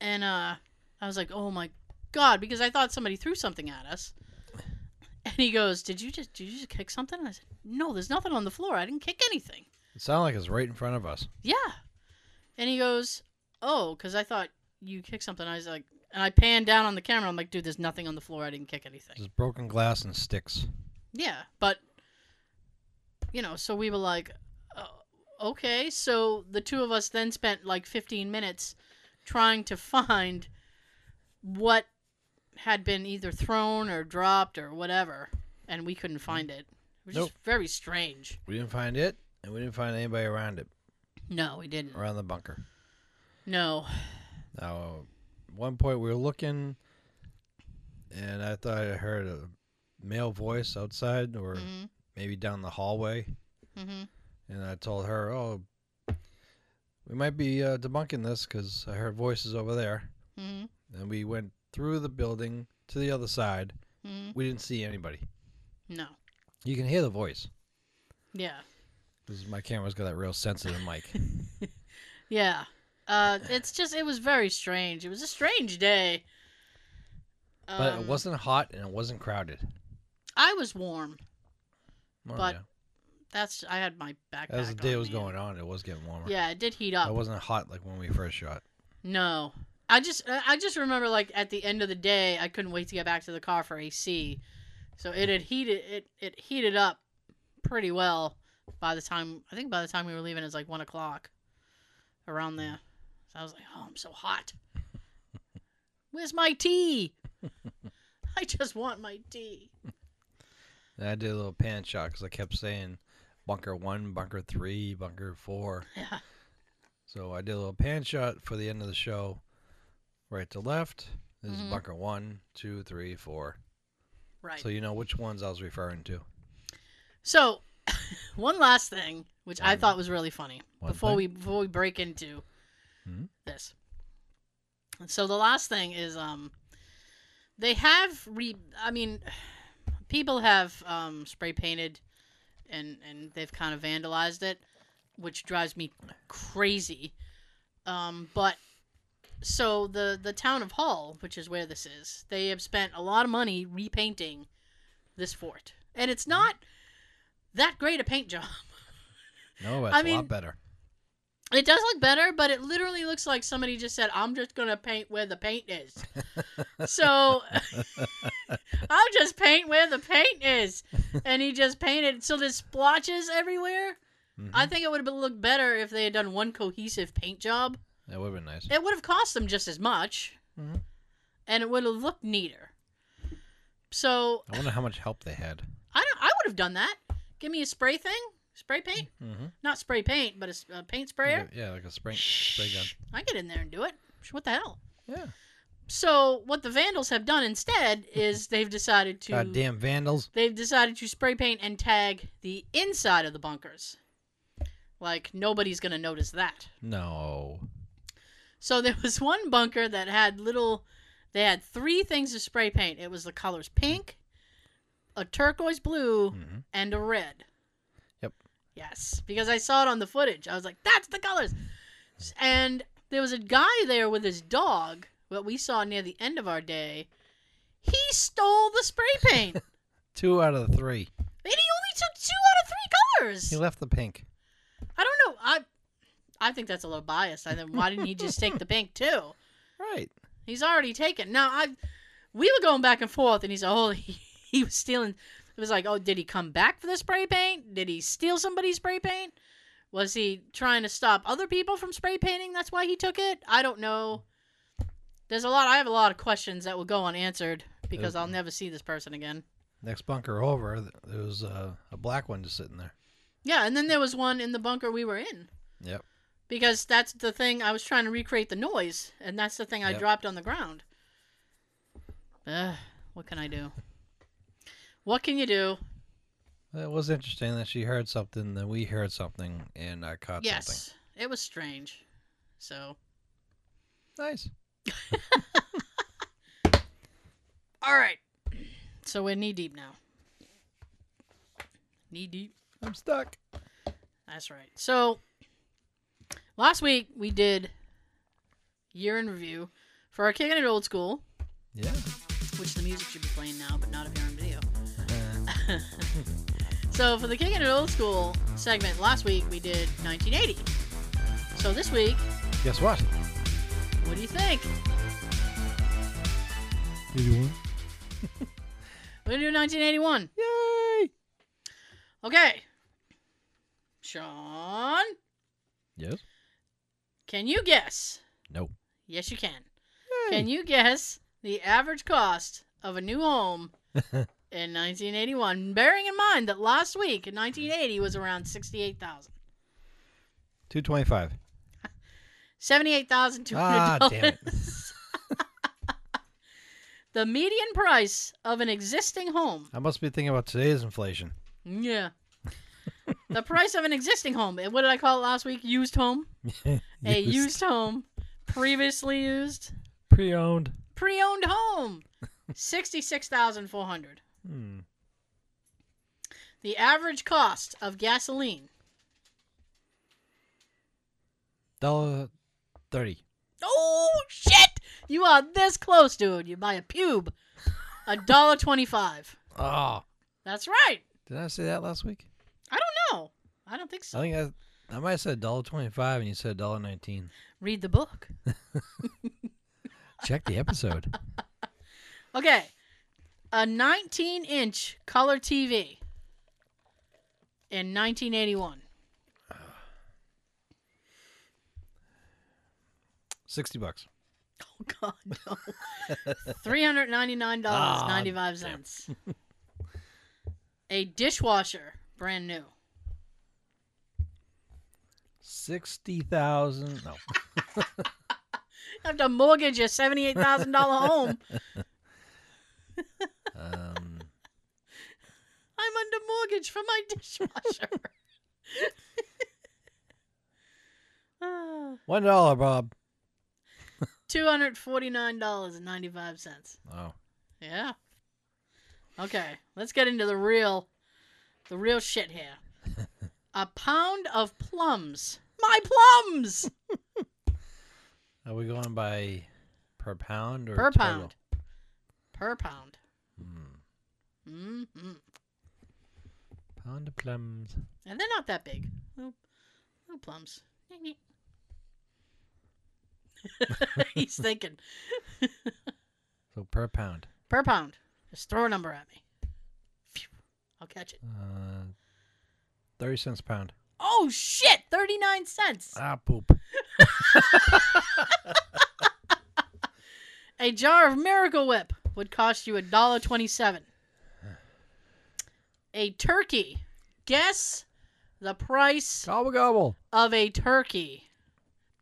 and uh, I was like, "Oh my god!" Because I thought somebody threw something at us. And he goes, "Did you just did you just kick something?" And I said, "No, there's nothing on the floor. I didn't kick anything." It sounded like it was right in front of us. Yeah. And he goes, "Oh, because I thought you kicked something." I was like, and I panned down on the camera. I'm like, "Dude, there's nothing on the floor. I didn't kick anything." Just broken glass and sticks. Yeah, but you know, so we were like, okay. So the two of us then spent like 15 minutes trying to find what had been either thrown or dropped or whatever, and we couldn't find it. Which was Nope. just very strange. We didn't find it, and we didn't find anybody around it, No, we didn't. around the bunker. No. Now, at one point we were looking, and I thought I heard a male voice outside, or hmm maybe down the hallway. hmm And I told her, "Oh, we might be uh, debunking this because I heard voices over there." hmm And we went through the building to the other side. hmm We didn't see anybody. No. You can hear the voice Yeah. because my camera's got that real sensitive mic. Yeah. Uh, it's just it was very strange. It was a strange day. But Um, it wasn't hot and it wasn't crowded. I was warm. Well, but yeah. That's I had my backpack. as the day was going on, it was getting warmer. Yeah, it did heat up. It wasn't hot like when we first shot. No, I just I I just remember like at the end of the day, I couldn't wait to get back to the car for AC. So it had heated it it heated up pretty well by the time I think by the time we were leaving it was like one o'clock around there. So I was like, oh, I'm so hot. Where's my tea? I just want my tea. I did a little pan shot because I kept saying bunker one, bunker three, bunker four. Yeah. So I did a little pan shot for the end of the show. Right to left. This Mhm. is bunker one, two, three, four. Right. So you know which ones I was referring to. So, one last thing, which I thought was really funny, before thing? we before we break into Mhm. this. So the last thing is, um, they have re. I mean, people have um, spray painted, and and they've kind of vandalized it, which drives me crazy. Um, but so the the town of Hull, which is where this is, they have spent a lot of money repainting this fort, and it's not that great a paint job. No, it's I a mean- lot better. It does look better, but it literally looks like somebody just said, "I'm just gonna paint where the paint is." so I'll just paint where the paint is, and he just painted. So there's splotches everywhere. Mhm. I think it would have looked better if they had done one cohesive paint job. that would have been nice. It would have cost them just as much, Mhm. and it would have looked neater. So I wonder how much help they had. I don't, I would have done that. Give me a spray thing, spray paint, Mm-hmm. not spray paint, but a paint sprayer. yeah, like a spray spray gun. I get in there and do it. What the hell? Yeah. So what the vandals have done instead is they've decided to Goddamn vandals. they've decided to spray paint and tag the inside of the bunkers. Like nobody's gonna notice that. No. So there was one bunker that had little they had three things to spray paint. It was the colors pink, a turquoise blue, hmm and a red. Yes, because I saw it on the footage. I was like, that's the colors. And there was a guy there with his dog, what we saw near the end of our day. He stole the spray paint. Two out of the three. he only took two out of three colors. He left the pink. I don't know. I I think that's a little biased. I think why didn't he just take the pink too? Right. He's already taken. Now I we were going back and forth and he's Oh, he, he was stealing it was like, oh, did he come back for the spray paint? Did he steal somebody's spray paint? Was he trying to stop other people from spray painting? That's why he took it? I don't know. There's a lot. I have a lot of questions that will go unanswered because I'll never see this person again. Next bunker over, th- there was uh, a black one just sitting there. Yeah, and then there was one in the bunker we were in. Yep. Because that's the thing I was trying to recreate the noise, and that's the thing I Yep. dropped on the ground. Ugh, what can I do? What can you do? It was interesting that she heard something, then we heard something, and I caught something. yes, it was strange. So, Nice. all right. So we're knee deep now. Knee deep. I'm stuck. That's right. So last week we did year in review for our kicking it old school, Yeah. which the music should be playing now, but not if you're. so for the kicking it old school segment last week we did 1980. So this week, Guess what? what do you think? 81. We're gonna do 1981. Yay! Okay. Sean, Yes. can you guess? Nope. Yes, you can. Can you guess the average cost of a new home in 1981? Bearing in mind that last week in 1980 was around 68,000. Two twenty-five. $78,200. Ah, damn it. the median price of an existing home. I must be thinking about today's inflation. Yeah. the price of an existing home. What did I call it last week? Used home. A used home, previously used, pre-owned. pre-owned home. 66,400. Hmm. The average cost of gasoline. Dollar thirty. Oh shit! You are this close, dude. You buy a pube. A dollar twenty-five. Oh, That's right. did I say that last week? I don't know. I don't think so. I think I, I might have said dollar twenty-five, and you said dollar nineteen. Read the book. Check the episode. Okay. A 19-inch color TV in 1981. Sixty bucks. Oh God, no. Three hundred ninety-nine dollars Ah, ninety-five cents. A dishwasher, brand new. Sixty thousand. No. have to mortgage a seventy-eight thousand dollar home. Um, I'm under mortgage for my dishwasher. Ah, one dollar, Bob. Two hundred forty-nine dollars and ninety-five cents. Oh, Yeah. Okay, let's get into the real, the real shit here. A pound of plums. My plums are we going by per pound or per total? pound. Per pound. Hmm. hmm Pound of plums. And they're not that big. Little, little plums. He's thinking. So per pound. Per pound. Just throw a number at me. Phew. I'll catch it. Uh, thirty cents a pound. Oh shit! Thirty-nine cents. Ah, poop. A jar of Miracle Whip would cost you a dollar twenty-seven. A turkey. Guess the price Gobble gobble. of a turkey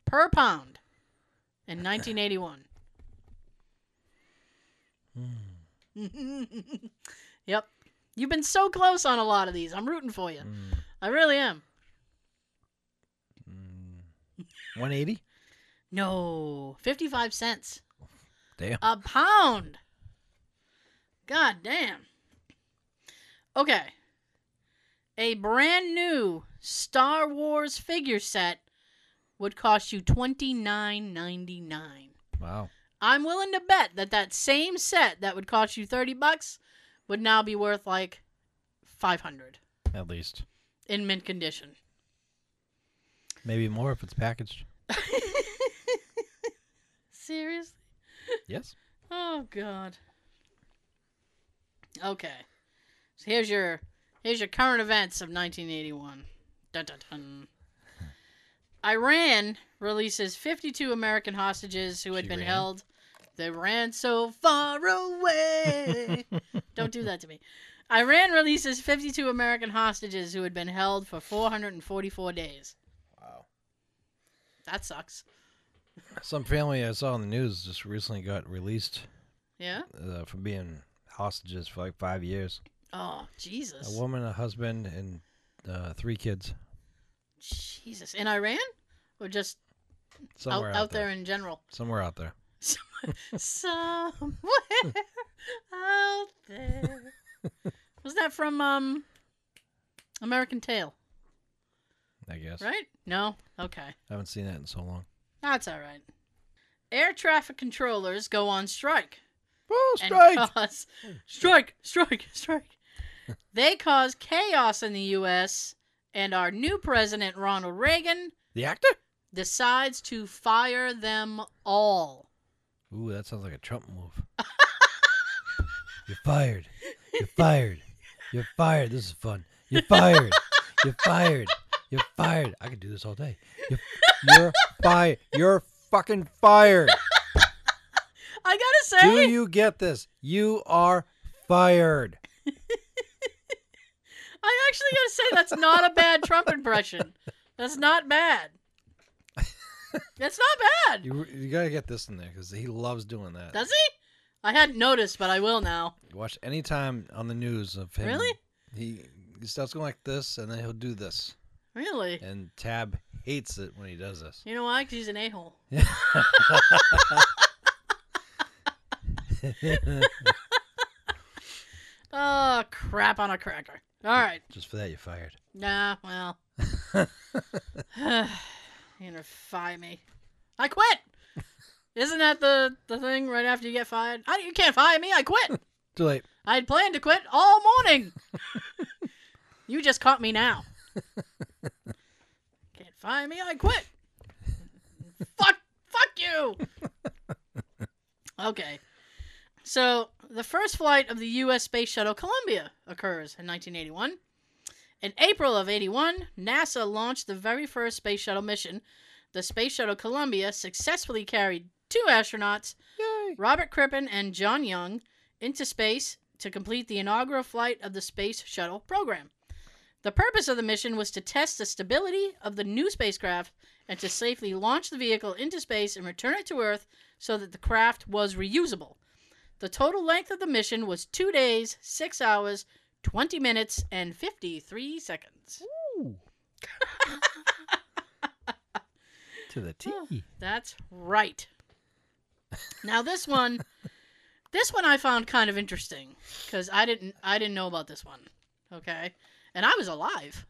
per pound in 1981. yep. You've been so close on a lot of these. I'm rooting for you. Mm, I really am. mm. One eighty. No, 55 cents Damn. a pound. God damn. Okay. A brand new Star Wars figure set would cost you twenty nine ninety nine. Wow. I'm willing to bet that that same set that would cost you 30 bucks would now be worth like 500 At least. in mint condition. Maybe more if it's packaged. Seriously? Yes. Oh god. Okay. So here's your here's your current events of 1981. Dun, dun, dun. Iran releases 52 American hostages who had She been ran? held They ran so far away. Don't do that to me. Iran releases 52 American hostages who had been held for 444 days. Wow. That sucks. Some family I saw on the news just recently got released Yeah? uh, from being hostages for like five years. Oh, Jesus. A woman, a husband, and uh, three kids. Jesus. In Iran? Or just Somewhere out, out, out there in general? Somewhere out there. Somewhere out there. Was that from um American Tail, I guess. right? No? Okay. I haven't seen that in so long. That's all right. Air traffic controllers go on strike. Oh, strike! cause strike, strike, strike. They cause chaos in the U.S. and our new president Ronald Reagan The actor? decides to fire them all. Ooh, that sounds like a Trump move. You're fired. You're fired. You're fired. This is fun. You're fired. You're fired. You're fired. I could do this all day. You're, you're fired. You're fucking fired. I gotta say. Do you get this? You are fired. I actually gotta say that's not a bad Trump impression. That's not bad. That's not bad. You, you gotta get this in there because he loves doing that. Does he? I hadn't noticed, but I will now. Watch any time on the news of him. Really? He, he starts going like this, and then he'll do this. Really? And Tab hates it when he does this. You know why? Because he's an a-hole. Oh, crap on a cracker. All right. Just for that, you're fired. Nah, well. You're gonna fire me. I quit! Isn't that the, the thing right after you get fired? I, you can't fire me, I quit! Too late. I had planned to quit all morning! you just caught me now. Can't fire me, I quit! fuck! Fuck you! Okay. So, the first flight of the U.S. Space Shuttle Columbia occurs in 1981. In April of 81, NASA launched the very first space shuttle mission. The Space Shuttle Columbia successfully carried two astronauts, Yay. Robert Crippen and John Young, into space to complete the inaugural flight of the Space Shuttle program. The purpose of the mission was to test the stability of the new spacecraft and to safely launch the vehicle into space and return it to Earth so that the craft was reusable. The total length of the mission was two days, six hours, 20 minutes, and 53 seconds. To the T. Oh, that's right. Now this one, this one I found kind of interesting because I didn't I didn't know about this one. Okay, and I was alive.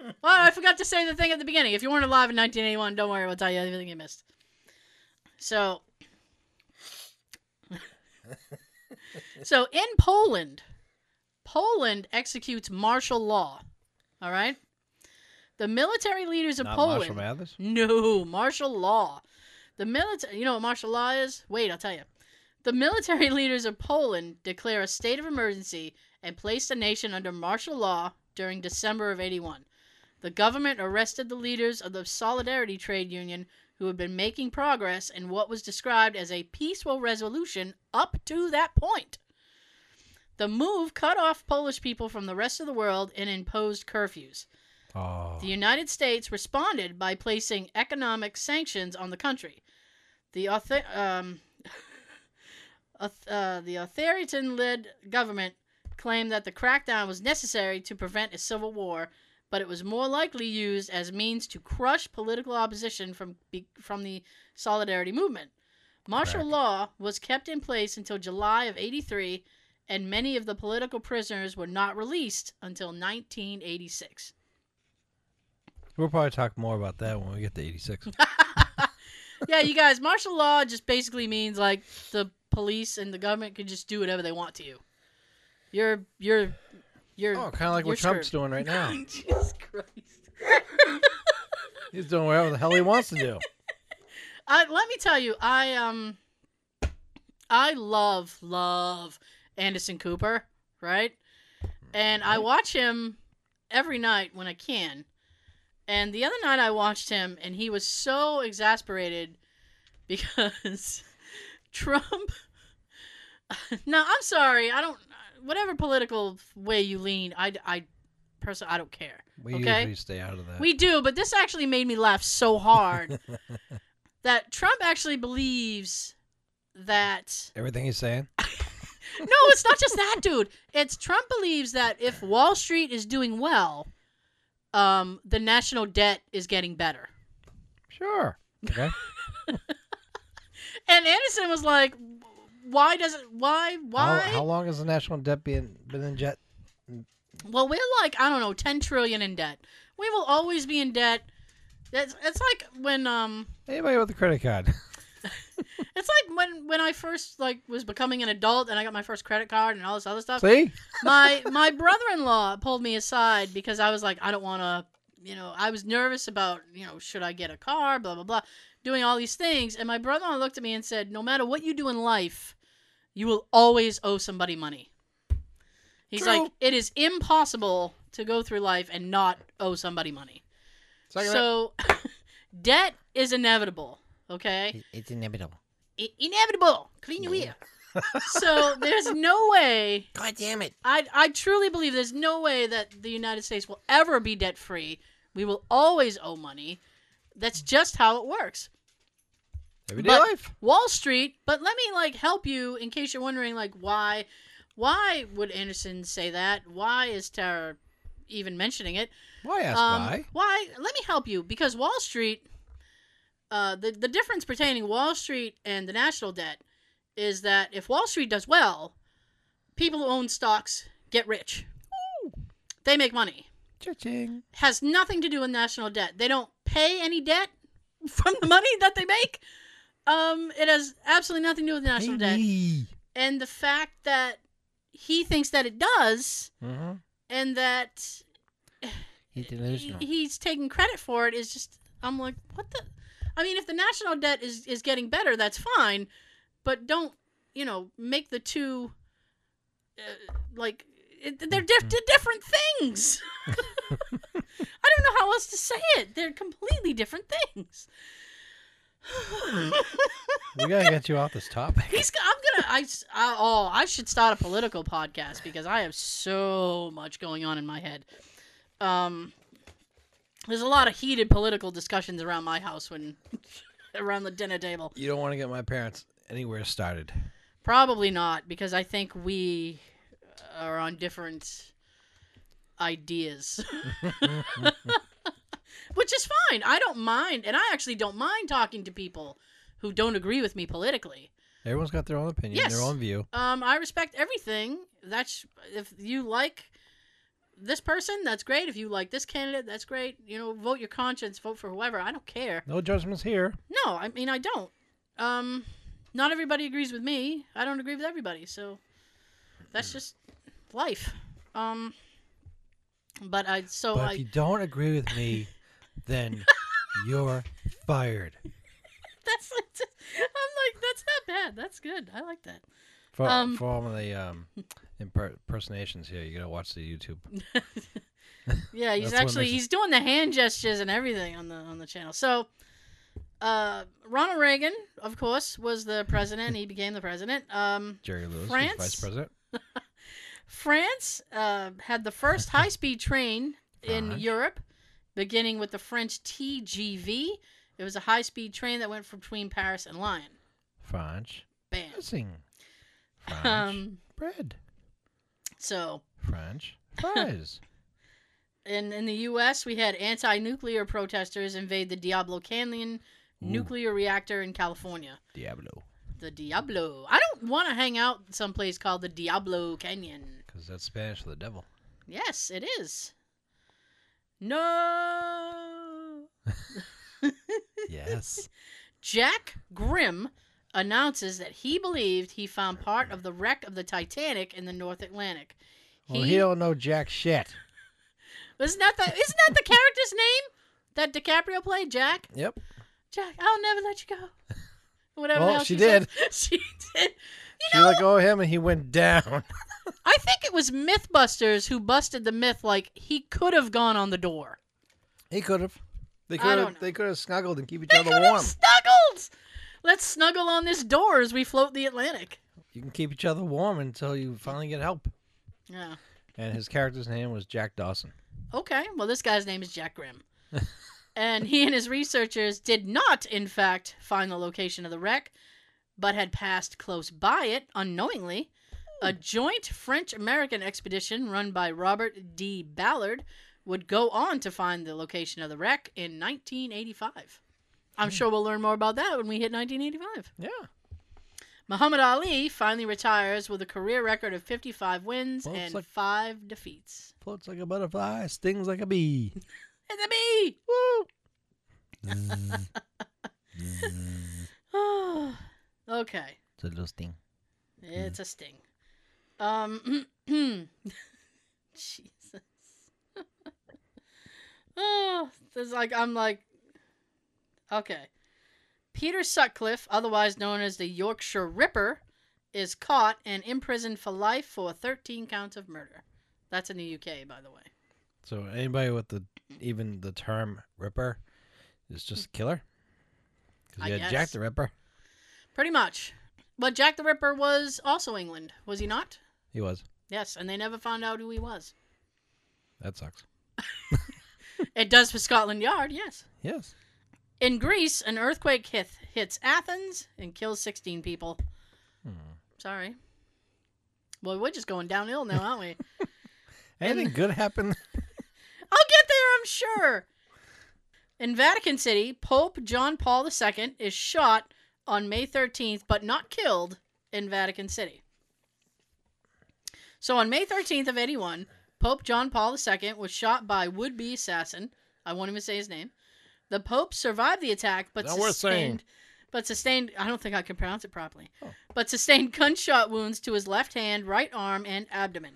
Well, oh, I forgot to say the thing at the beginning. If you weren't alive in 1981, don't worry, I'll tell you everything you missed. So, so in Poland, Poland executes martial law. All right, the military leaders of Not Poland. Marshall Mathers? No, martial law. The military, you know what martial law is? Wait, I'll tell you. The military leaders of Poland declare a state of emergency and place the nation under martial law during December of 81. The government arrested the leaders of the Solidarity Trade Union who had been making progress in what was described as a peaceful resolution up to that point. The move cut off Polish people from the rest of the world and imposed curfews. Oh. The United States responded by placing economic sanctions on the country. The author, um, uh, the authoritarian-led government claimed that the crackdown was necessary to prevent a civil war, but it was more likely used as means to crush political opposition from from the solidarity movement. Martial Crack. law was kept in place until July of 83 and many of the political prisoners were not released until 1986. We'll probably talk more about that when we get to 86. yeah, you guys, martial law just basically means like the police and the government can just do whatever they want to you. You're you're you're oh, kind of like what Trump's screwed. doing right now. Jesus Christ. He's doing whatever the hell he wants to do. I let me tell you, I um I love love Anderson Cooper, right? And I watch him every night when I can. And the other night I watched him and he was so exasperated because Trump. no, I'm sorry. I don't. Whatever political way you lean, I, I personally, I don't care. We Okay. usually stay out of that. We do, but this actually made me laugh so hard that Trump actually believes that. Everything he's saying. No, it's not just that, dude. It's Trump believes that if Wall Street is doing well, um, the national debt is getting better. Sure. Okay. And Anderson was like, "Why doesn't Why? Why? How, how long has the national debt been been in jet? Well, we're like I don't know, ten trillion in debt. We will always be in debt. It's, it's like when um, Anybody with a credit card? it's like when when I first like was becoming an adult and I got my first credit card and all this other stuff. See? my my brother-in-law pulled me aside because I was like, I don't want to, you know, I was nervous about, you know, should I get a car, blah blah blah, doing all these things. And my brother-in-law looked at me and said, No matter what you do in life, you will always owe somebody money. He's True. like, it is impossible to go through life and not owe somebody money. Second so, debt is inevitable. Okay, it's inevitable. I- inevitable. Clean your ear. so there's no way God damn it. I I truly believe there's no way that the United States will ever be debt free. We will always owe money. That's just how it works. Everyday But- life. Wall Street, but let me like help you in case you're wondering like why why would Anderson say that? Why is Tara even mentioning it? Why ask Um, why? Why? Let me help you because Wall Street, uh, the the difference pertaining Wall Street and the national debt is that if Wall Street does well, people who own stocks get rich. They make money. Cha-ching. Has nothing to do with national debt. They don't pay any debt from the money that they make. Um, it has absolutely nothing to do with national debt. And the fact that he thinks that it does, Mm-hmm. and that He's delusional. he's taking credit for it is just I'm like what the I mean if the national debt is is getting better that's fine but don't you know make the two uh, like it, they're different things I don't know how else to say it they're completely different things we gotta get you off this topic. He's. I'm gonna. I, I- Oh, I should start a political podcast because I have so much going on in my head. Um, there's a lot of heated political discussions around my house when around the dinner table. You don't want to get my parents anywhere started. Probably not because I think we are on different ideas. Which is fine. I don't mind, and I actually don't mind talking to people who don't agree with me politically. Everyone's got their own opinion, Yes. their own view. Um, I respect everything. That's if you like this person, that's great. If you like this candidate, that's great. You know, vote your conscience, vote for whoever. I don't care. No judgments here. No, I mean I don't. Um, not everybody agrees with me. I don't agree with everybody, so that's just life. Um, but I so but I if you don't agree with me, then you're fired. that's I'm like that's not bad. That's good. I like that. For, Um, for all of the um, imper- impersonations here, you gotta watch the YouTube. Yeah, he's actually it- he's doing the hand gestures and everything on the on the channel. So, uh, Ronald Reagan, of course, was the president. He became the president. Um, Jerry Lewis, was France? vice president. France uh, had the first high speed train in France. Europe, beginning with the French TGV. It was a high speed train that went from between Paris and Lyon. French. Bam. French. Um, bread. so French. Fries. in in the U.S., we had anti-nuclear protesters invade the Diablo Canyon nuclear reactor in California. Diablo. The Diablo. I don't want to hang out someplace called the Diablo Canyon. Because that's Spanish for the devil. Yes, it is. No. Yes. Jack Grimm announces that he believed he found part of the wreck of the Titanic in the North Atlantic. well, he don't know jack shit. Isn't that the isn't that the character's name that DiCaprio played? Jack. Yep. Jack, I'll never let you go. Whatever. Well, she said. did. She did. She let go of him and he went down. I think it was MythBusters who busted the myth. Like he could have gone on the door. he could have. They could have. They could have snuggled and keep each They other warm. snuggled. let's snuggle on this door as we float the Atlantic. You can keep each other warm until you finally get help. Yeah. And his character's name was Jack Dawson. Okay. Well, this guy's name is Jack Grimm. and he and his researchers did not, in fact, find the location of the wreck, but had passed close by it unknowingly. A joint French American expedition run by Robert D. Ballard would go on to find the location of the wreck in 1985. I'm sure we'll learn more about that when we hit 1985. Yeah. Muhammad Ali finally retires with a career record of 55 wins Well, it's and like- 5 defeats. Floats like a butterfly, stings like a bee. It's a bee! Mm, okay. it's a little sting. It's a sting. Um, Jesus. oh, there's like I'm like, okay. Peter Sutcliffe, otherwise known as the Yorkshire Ripper, is caught and imprisoned for life for 13 counts of murder. That's in the UK, by the way. So anybody with the even the term Ripper is just a killer. Because I had guess. Jack the Ripper. Pretty much. But Jack the Ripper was also England, was he not? He was. Yes, and they never found out who he was. That sucks. It does for Scotland Yard, yes. Yes. In Greece, an earthquake hit, hits Athens and kills 16 people. Hmm. Sorry. Well, we're just going downhill now, aren't we? Anything good happen? I'll get there, I'm sure. In Vatican City, Pope John Paul II is shot on May 13th, but not killed in Vatican City. So on May 13th of 81, Pope John Paul II was shot by would-be assassin. I won't even say his name. The Pope survived the attack, but Not worth saying. sustained, but sustained. I don't think I can pronounce it properly. Oh. But sustained gunshot wounds to his left hand, right arm, and abdomen.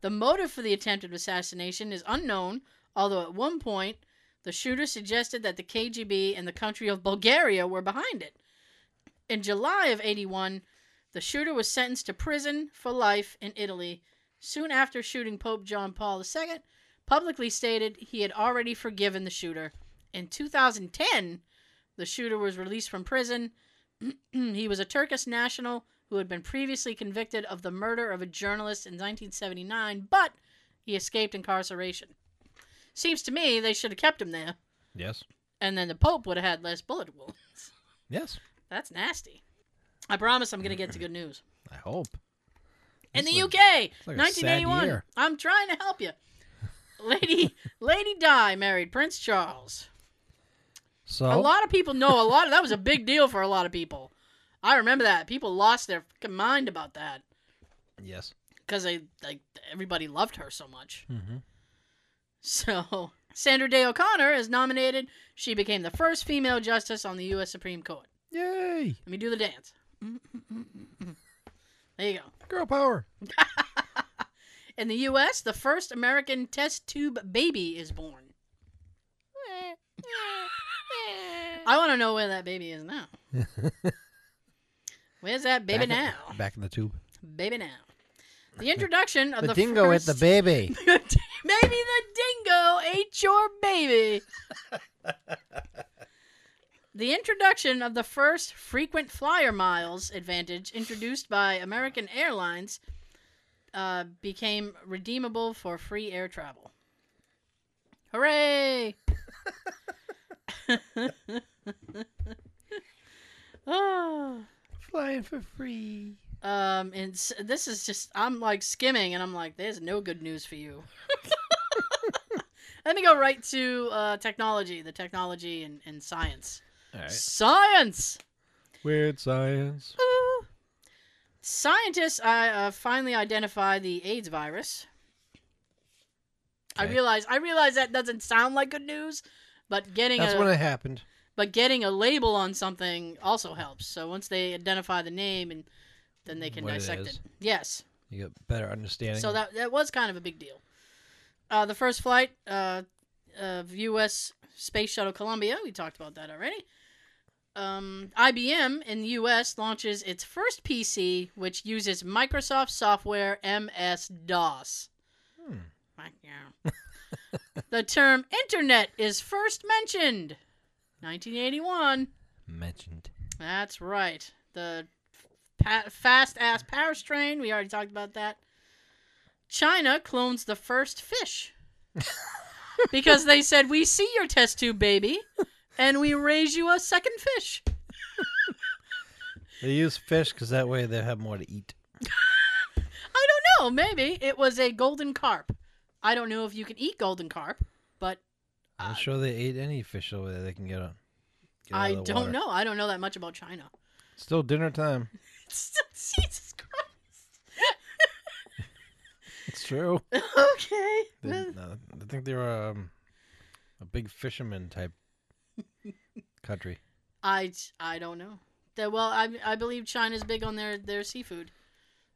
The motive for the attempted assassination is unknown, although at one point the shooter suggested that the KGB and the country of Bulgaria were behind it. In July of 81, the shooter was sentenced to prison for life in Italy. Soon after shooting Pope John Paul II, publicly stated he had already forgiven the shooter. In 2010, the shooter was released from prison. he was a Turkish national who had been previously convicted of the murder of a journalist in 1979, but he escaped incarceration. Seems to me they should have kept him there, Yes. and then the Pope would have had less bullet wounds. Yes. That's nasty. I promise I'm going to get to good news. I hope. In the UK, like 1981. I'm trying to help you. Lady Lady Di married Prince Charles. So A lot of people know a lot of that was a big deal for a lot of people. I remember that. People lost their fucking mind about that yes. because they like everybody loved her so much. Mm-hmm. So, Sandra Day O'Connor is nominated. She became the first female justice on the U.S. Supreme Court. Yay! Let me do the dance. There you go. Girl power. In the U.S., the first American test tube baby is born. I want to know where that baby is now. Where's that baby back now? In, back in the tube. Baby now. The introduction of The, the, dingo first... ate the baby. Maybe the dingo ate your baby. The introduction of the first frequent flyer miles advantage introduced by American Airlines uh, became redeemable for free air travel. Hooray! oh. Flying for free. Um, and s- this is just, I'm like skimming and I'm like, there's no good news for you. Let me go right to uh, technology, the technology and, and science. Right. Science! Weird science. Woo! Scientists uh, uh, finally identify the AIDS virus. I realize I realize that doesn't sound like good news, but getting That's a when it happened. but getting a label on something also helps. So once they identify the name and then they can What dissect is. it. Yes. You get better understanding. So that that was kind of a big deal. Uh, the first flight uh, of U.S. Space Shuttle Columbia, we talked about that already. Um, IBM in the U.S. launches its first PC, which uses Microsoft software MS DOS. Hmm. The term Internet is first mentioned, 1981. mentioned. That's right. The pa- fast ass Paris train. We already talked about that. China clones the first fish because they said, We see your test tube, baby, and we raise you a second fish. They use fish because that way they have more to eat. I don't know. Maybe it was a golden carp. I don't know if you can eat golden carp, but I'm Uh, sure they ate any fish over there they can get on. Get I don't water. know. I don't know that much about China. Still dinner time. Still, Jesus Christ. It's true. okay. They, uh, I think they're um, a big fisherman type country. I I don't know. That well, I I believe China's big on their their seafood.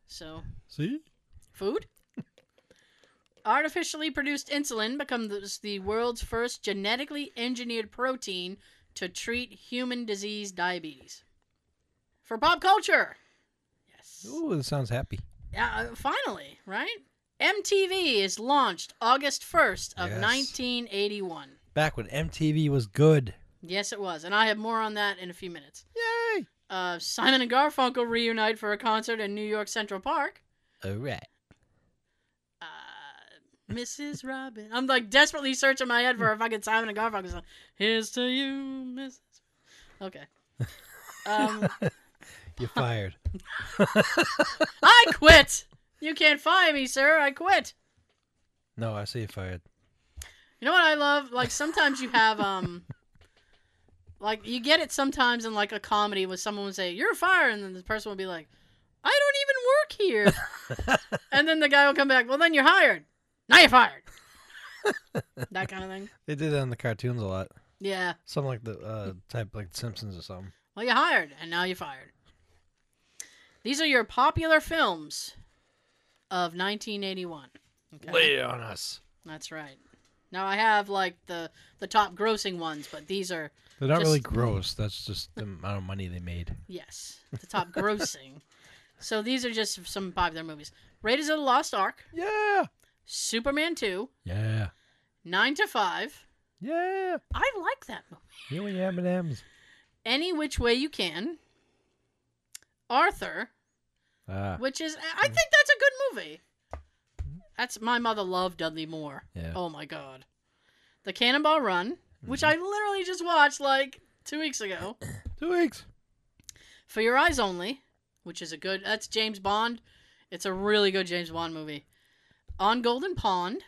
So See? food. Artificially produced insulin becomes the world's first genetically engineered protein to treat human disease diabetes. For pop culture. Yes. Ooh, this sounds happy. Yeah, uh, finally, right? MTV is launched August 1st of Yes. 1981. Back when MTV was good. Yes, it was. And I have more on that in a few minutes. Yay! Uh, Simon and Garfunkel reunite for a concert in New York Central Park. All right. Uh, Mrs. Robin. I'm like desperately searching my head for a fucking Simon and Garfunkel song. Here's to you, Mrs. Okay. Um, You're fired. I quit. You can't fire me, sir. I quit. no, I see you're fired. You know what I love? Like sometimes you have um like you get it sometimes in like a comedy where someone would say, You're fired and then the person will be like, I don't even work here And then the guy will come back, Well then you're hired. Now you're fired. that kind of thing. They did that in the cartoons a lot. Yeah. Something like the uh, type like Simpsons or something. Well you're hired and now you're fired. These are your popular films of nineteen eighty one. Lay it on us. That's right. Now I have like the the top grossing ones, but these are They're not really gross. That's just the amount of money they made. Yes, the top grossing. So these are just some popular movies: Raiders of the Lost Ark, Yeah. Superman Two, Yeah. Nine to Five. Yeah. I like that movie. You and your M&M's. Any Which Way You Can. Arthur, Ah. which is I think that's a good movie. That's my mother loved Dudley Moore. Yeah. Oh my god. The Cannonball Run, which I literally just watched like two weeks ago. Two weeks. For Your Eyes Only, which is a good. That's James Bond. It's a really good James Bond movie. On Golden Pond,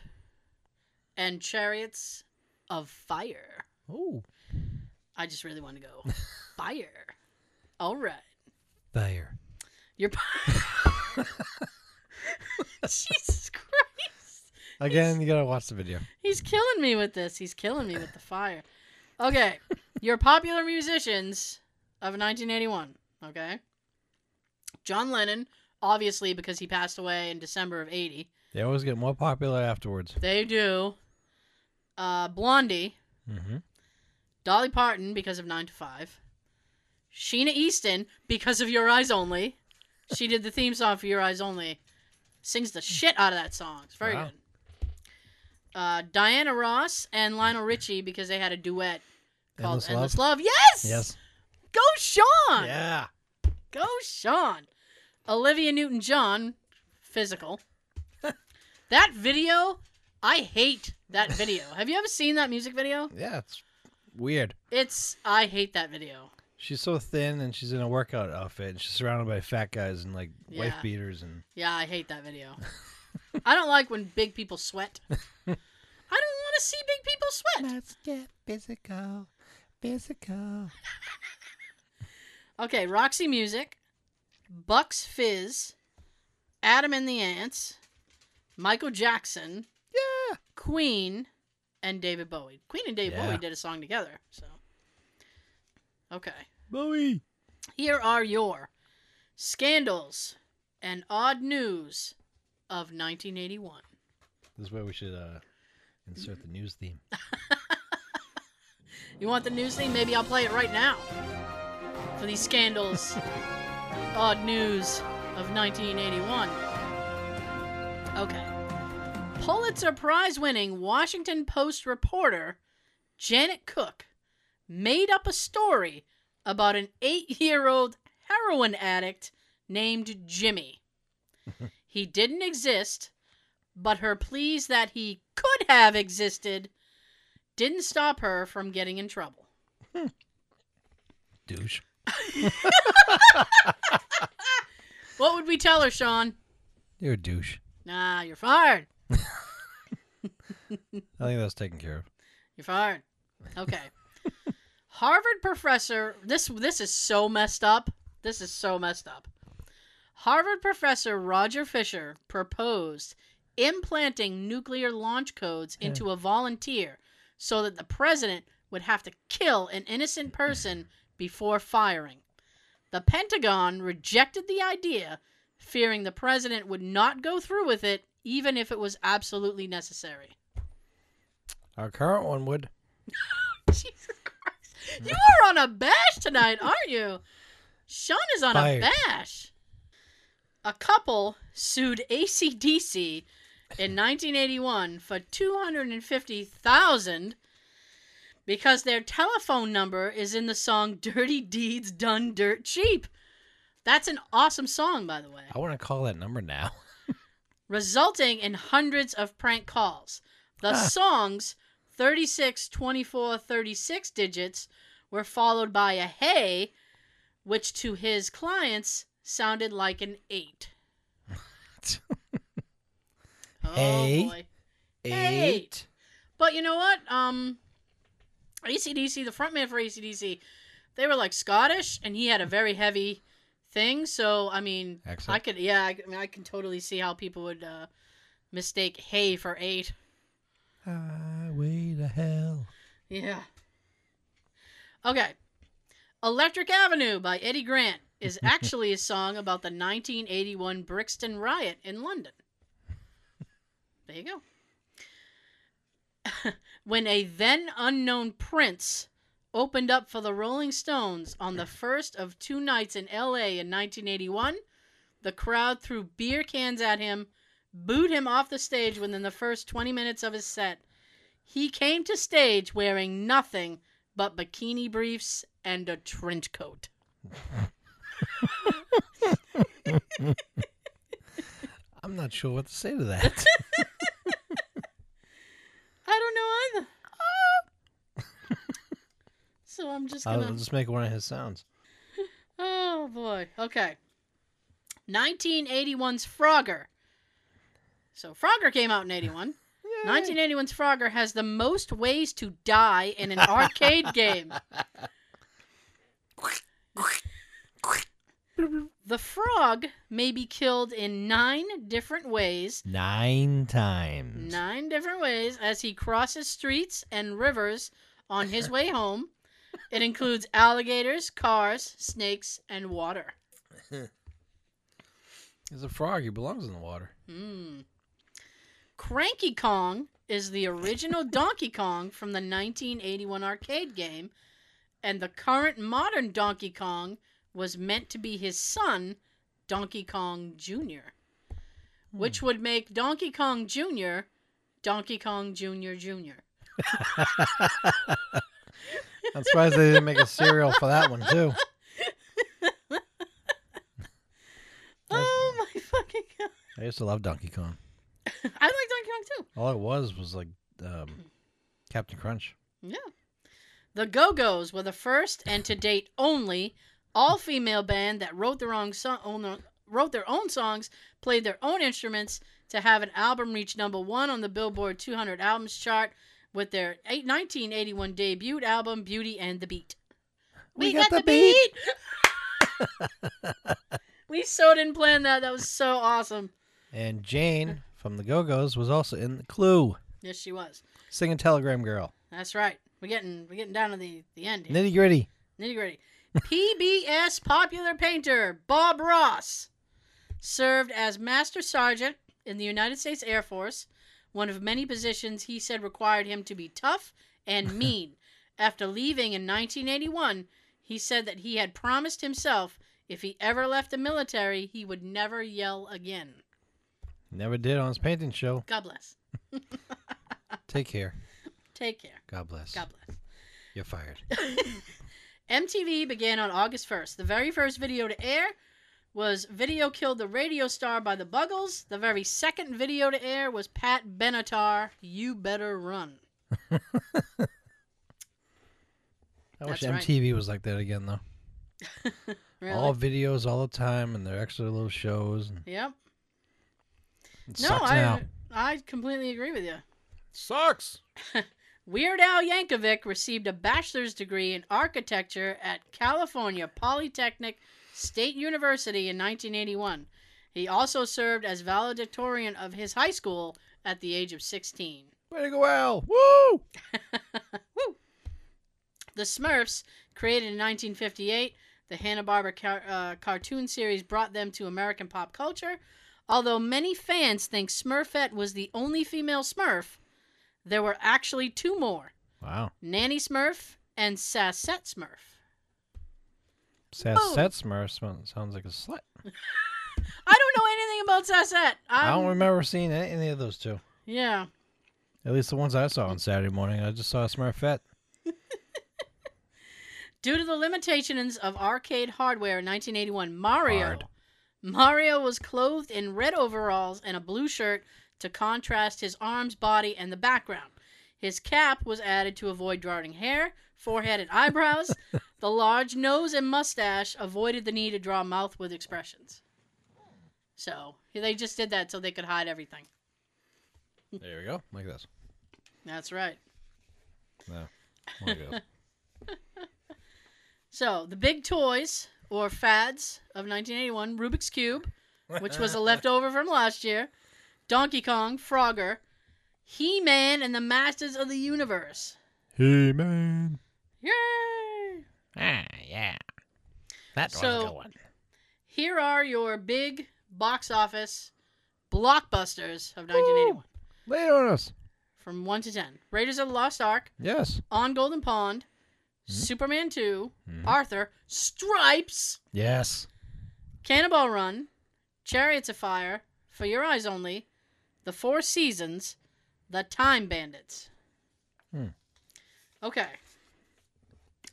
and Chariots of Fire. Oh. I just really want to go fire. All right, Fire. you're. Jesus Christ! Again, you gotta watch the video. He's killing me with this. He's killing me with the fire. Okay, your popular musicians of 1981. Okay, John Lennon, obviously because he passed away in December of 80. They always get more popular afterwards. They do. Uh, Blondie, Mm-hmm. Dolly Parton because of 9 to 5. Sheena Easton because of Your Eyes Only. She did the theme song for Your Eyes Only. Sings the shit out of that song. It's very Wow. good. Uh, Diana Ross and Lionel Richie because they had a duet called Endless Endless, Love? Love. Yes! Yes. Go Sean! Yeah. Go Sean! Olivia Newton John, physical. that video, I hate that video. Have you ever seen that music video? Yeah. It's weird. It's I hate that video. She's so thin and she's in a workout outfit and she's surrounded by fat guys and like wife beaters and Yeah, I hate that video. I don't like when big people sweat. I don't want to see big people sweat. Let's get physical. Physical. Okay, Roxy Music, Bucks Fizz, Adam and the Ants, Michael Jackson, Yeah. Queen, and David Bowie. Queen and David Yeah. Bowie did a song together. So, okay, Bowie. here are your scandals and odd news of 1981. This is where we should uh, insert the news theme. You want the news theme? Maybe I'll play it right now. For these scandals, odd news of 1981. Okay. Pulitzer Prize winning Washington Post reporter Janet Cooke made up a story about an eight year old heroin addict named Jimmy. he didn't exist, but her pleas that he could have existed didn't stop her from getting in trouble. Douche. What would we tell her, Sean? You're a douche. Nah, you're fired. I think that's taken care of. You're fired. Okay. Harvard professor, this this is so messed up. This is so messed up. Harvard professor Roger Fisher proposed implanting nuclear launch codes into a volunteer so that the president would have to kill an innocent person before firing. The Pentagon rejected the idea, fearing the president would not go through with it even if it was absolutely necessary. Our current one would. Jesus Christ. You are on a bash tonight, aren't you? Sean is on Fired. a bash. A couple sued ACDC in 1981 for 250000 because their telephone number is in the song Dirty Deeds Done Dirt Cheap. That's an awesome song, by the way I want to call that number now. resulting in hundreds of prank calls. The Ah. song's 36, 24, 36 digits were followed by a hey, which to his clients sounded like an 8. Hey. Oh boy. Eight. But you know what? Um ACDC, the frontman for ACDC, they were like Scottish and he had a very heavy thing, so I mean I could, yeah, I, I mean, I can totally see how people would uh, mistake "hey" for eight. Highway to hell. Yeah. Okay. "Electric Avenue" by Eddie Grant is actually a song about the 1981 Brixton riot in London. There you go. when a then unknown Prince opened up for the Rolling Stones on the first of two nights in LA in 1981, the crowd threw beer cans at him, booed him off the stage within the first 20 minutes of his set. He came to stage wearing nothing but bikini briefs and a trench coat. I'm not sure what to say to that. I don't know either. Ah. so I'm just I'll gonna. just make one of his sounds. Oh boy. Okay. 1981's Frogger. So Frogger came out in 81. 1981's Frogger has the most ways to die in an arcade game. The frog may be killed in nine different ways. Nine times. Nine different ways as he crosses streets and rivers on his way home. It includes alligators, cars, snakes, and water. He's a frog. He belongs in the water. Mm. Cranky Kong is the original Donkey Kong from the 1981 arcade game, and the current modern Donkey Kong was meant to be his son, Donkey Kong Jr., which would make Donkey Kong Jr. Donkey Kong Jr. Jr. I'm surprised they didn't make a cereal for that one too. Oh my fucking god! I used to love Donkey Kong. I like Donkey Kong too. All it was was like um, Captain Crunch. Yeah. The Go Go's were the first and to date only all female band that wrote their own song, wrote their own songs, played their own instruments to have an album reach number one on the Billboard 200 albums chart with their 1981 debut album Beauty and the Beat. We got the beat. we so didn't plan that. That was so awesome. And Jane from the Go Go's was also in the Clue, Yes, she was. singing Telegram Girl. That's right. We're getting we're getting down to the the end. Nitty gritty. Nitty gritty. PBS popular painter Bob Ross served as Master Sergeant in the United States Air Force, one of many positions he said required him to be tough and mean. After leaving in 1981, he said that he had promised himself if he ever left the military, he would never yell again. Never did on his painting show. God bless. Take care. Take care. God bless. God bless. You're fired. MTV began on August 1st. The very first video to air was Video Killed the Radio Star by the Buggles. The very second video to air was Pat Benatar, You Better Run. I wish That's right. MTV was like that again, though. Really? All videos all the time and their extra little shows. And yep. it No, sucks I now. I completely agree with you. Sucks. Weird Al Yankovic received a bachelor's degree in architecture at California Polytechnic State University in 1981. He also served as valedictorian of his high school at the age of 16. Way to go, Al. Woo! Woo! The Smurfs, created in 1958, the Hanna-Barbera car- uh, cartoon series brought them to American pop culture. Although many fans think Smurfette was the only female Smurf, there were actually two more. Wow. Nanny Smurf and Sassette Smurf. Sassette Smurf sounds like a slut. I don't know anything about Sassette. I I'm, don't remember seeing any, of those two. Yeah. At least the ones I saw on Saturday morning. I just saw Smurfette. Due to the limitations of arcade hardware in 1981, Mario Hard. Mario was clothed in red overalls and a blue shirt to contrast his arms, body, and the background. His cap was added to avoid drawing hair, forehead, and eyebrows. the large nose and mustache avoided the need to draw mouth with expressions. So they just did that so they could hide everything. There we go. Like this. That's right. No. So the big toys or fads of 1981: Rubik's Cube, which was a leftover from last year, Donkey Kong, Frogger, He-Man, and the Masters of the Universe. He Man. Yay! Ah, yeah. That was a So- good one. Here are your big box office blockbusters of 1981 Lay on us. from 1 to 10. Raiders of the Lost Ark, Yes. On Golden Pond, Superman 2, Mhm. Arthur, Stripes, Yes. Cannonball Run, Chariots of Fire, For Your Eyes Only, The Four Seasons, The Time Bandits. Hmm. Okay.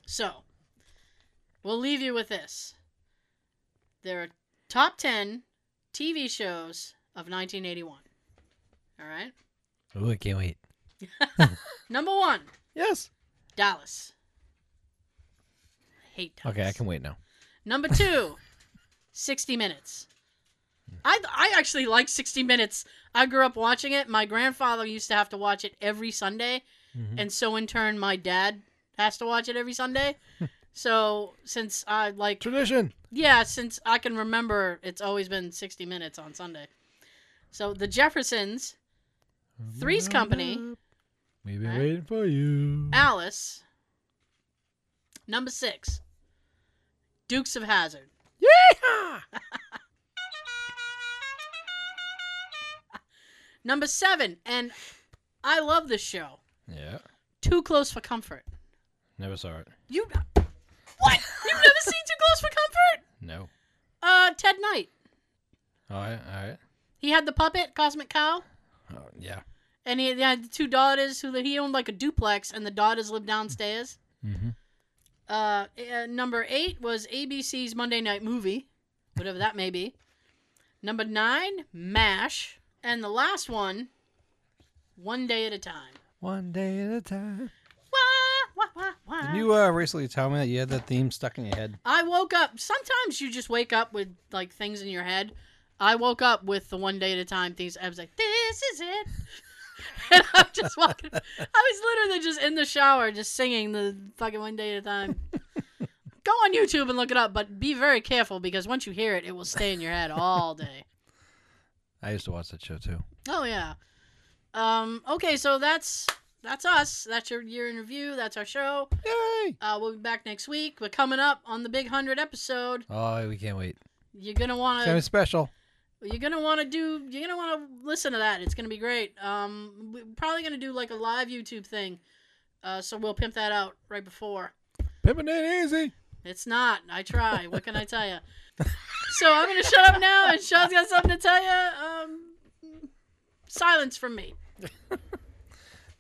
So, we'll leave you with this. There are top 10 TV shows of 1981. All right? Ooh, I can't wait. Number one, Yes. Dallas. I hate Dallas. Okay, I can wait now. Number two, 60 Minutes. I, I actually like 60 Minutes. I grew up watching it. My grandfather used to have to watch it every Sunday. Mhm. And so, in turn, my dad has to watch it every Sunday. so, since I like, Tradition. yeah, since I can remember, it's always been 60 Minutes on Sunday. So, The Jeffersons, Three's Company. We've been Right. waiting for you. Alice. Number six, Dukes of Hazzard. Yeehaw! Number seven, and I love this show. Yeah. Too Close for Comfort. Never saw it. You what? You've never seen Too Close for Comfort? No. Uh, Ted Knight. All right. All right. He had the puppet Cosmic Cow, Oh, yeah. and he had the two daughters who he owned like a duplex, and the daughters lived downstairs. Mm-hmm. Uh, uh, number eight was ABC's Monday Night Movie, whatever that may be. Number nine, MASH, and the last one, One Day at a Time. One day at a time. Wah, wah, wah, wah. Did you uh, recently tell me that you had that theme stuck in your head? I woke up. Sometimes you just wake up with like things in your head. I woke up with the one day at a time things. I was like, "This is it," and I'm just walking. I was literally just in the shower, just singing the fucking one day at a time. Go on YouTube and look it up, but be very careful because once you hear it, it will stay in your head all day. I used to watch that show too. Oh yeah. Um. Okay, so that's that's us. That's your year in review. That's our show. Yay! Uh, we'll be back next week. We're coming up on the big hundred episode. Oh, we can't wait. You're gonna want It's gonna be to. special. You're gonna want to do. You're gonna want to listen to that. It's gonna be great. Um, we're probably gonna do like a live YouTube thing. Uh, so we'll pimp that out right before. Pimpin' it easy. It's not. I try. What can I tell you? so I'm gonna shut up now, and Sean's got something to tell you. Um, silence from me.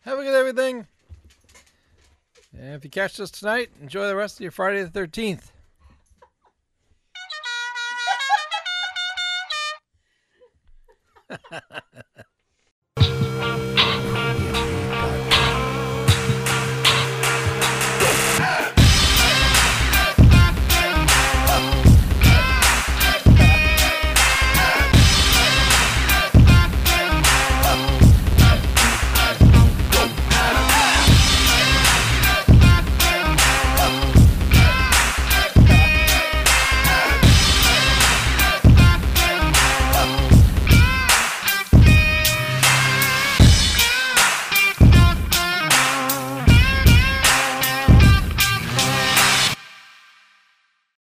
Have a good everything. And if you catch us tonight, enjoy the rest of your Friday the 13th.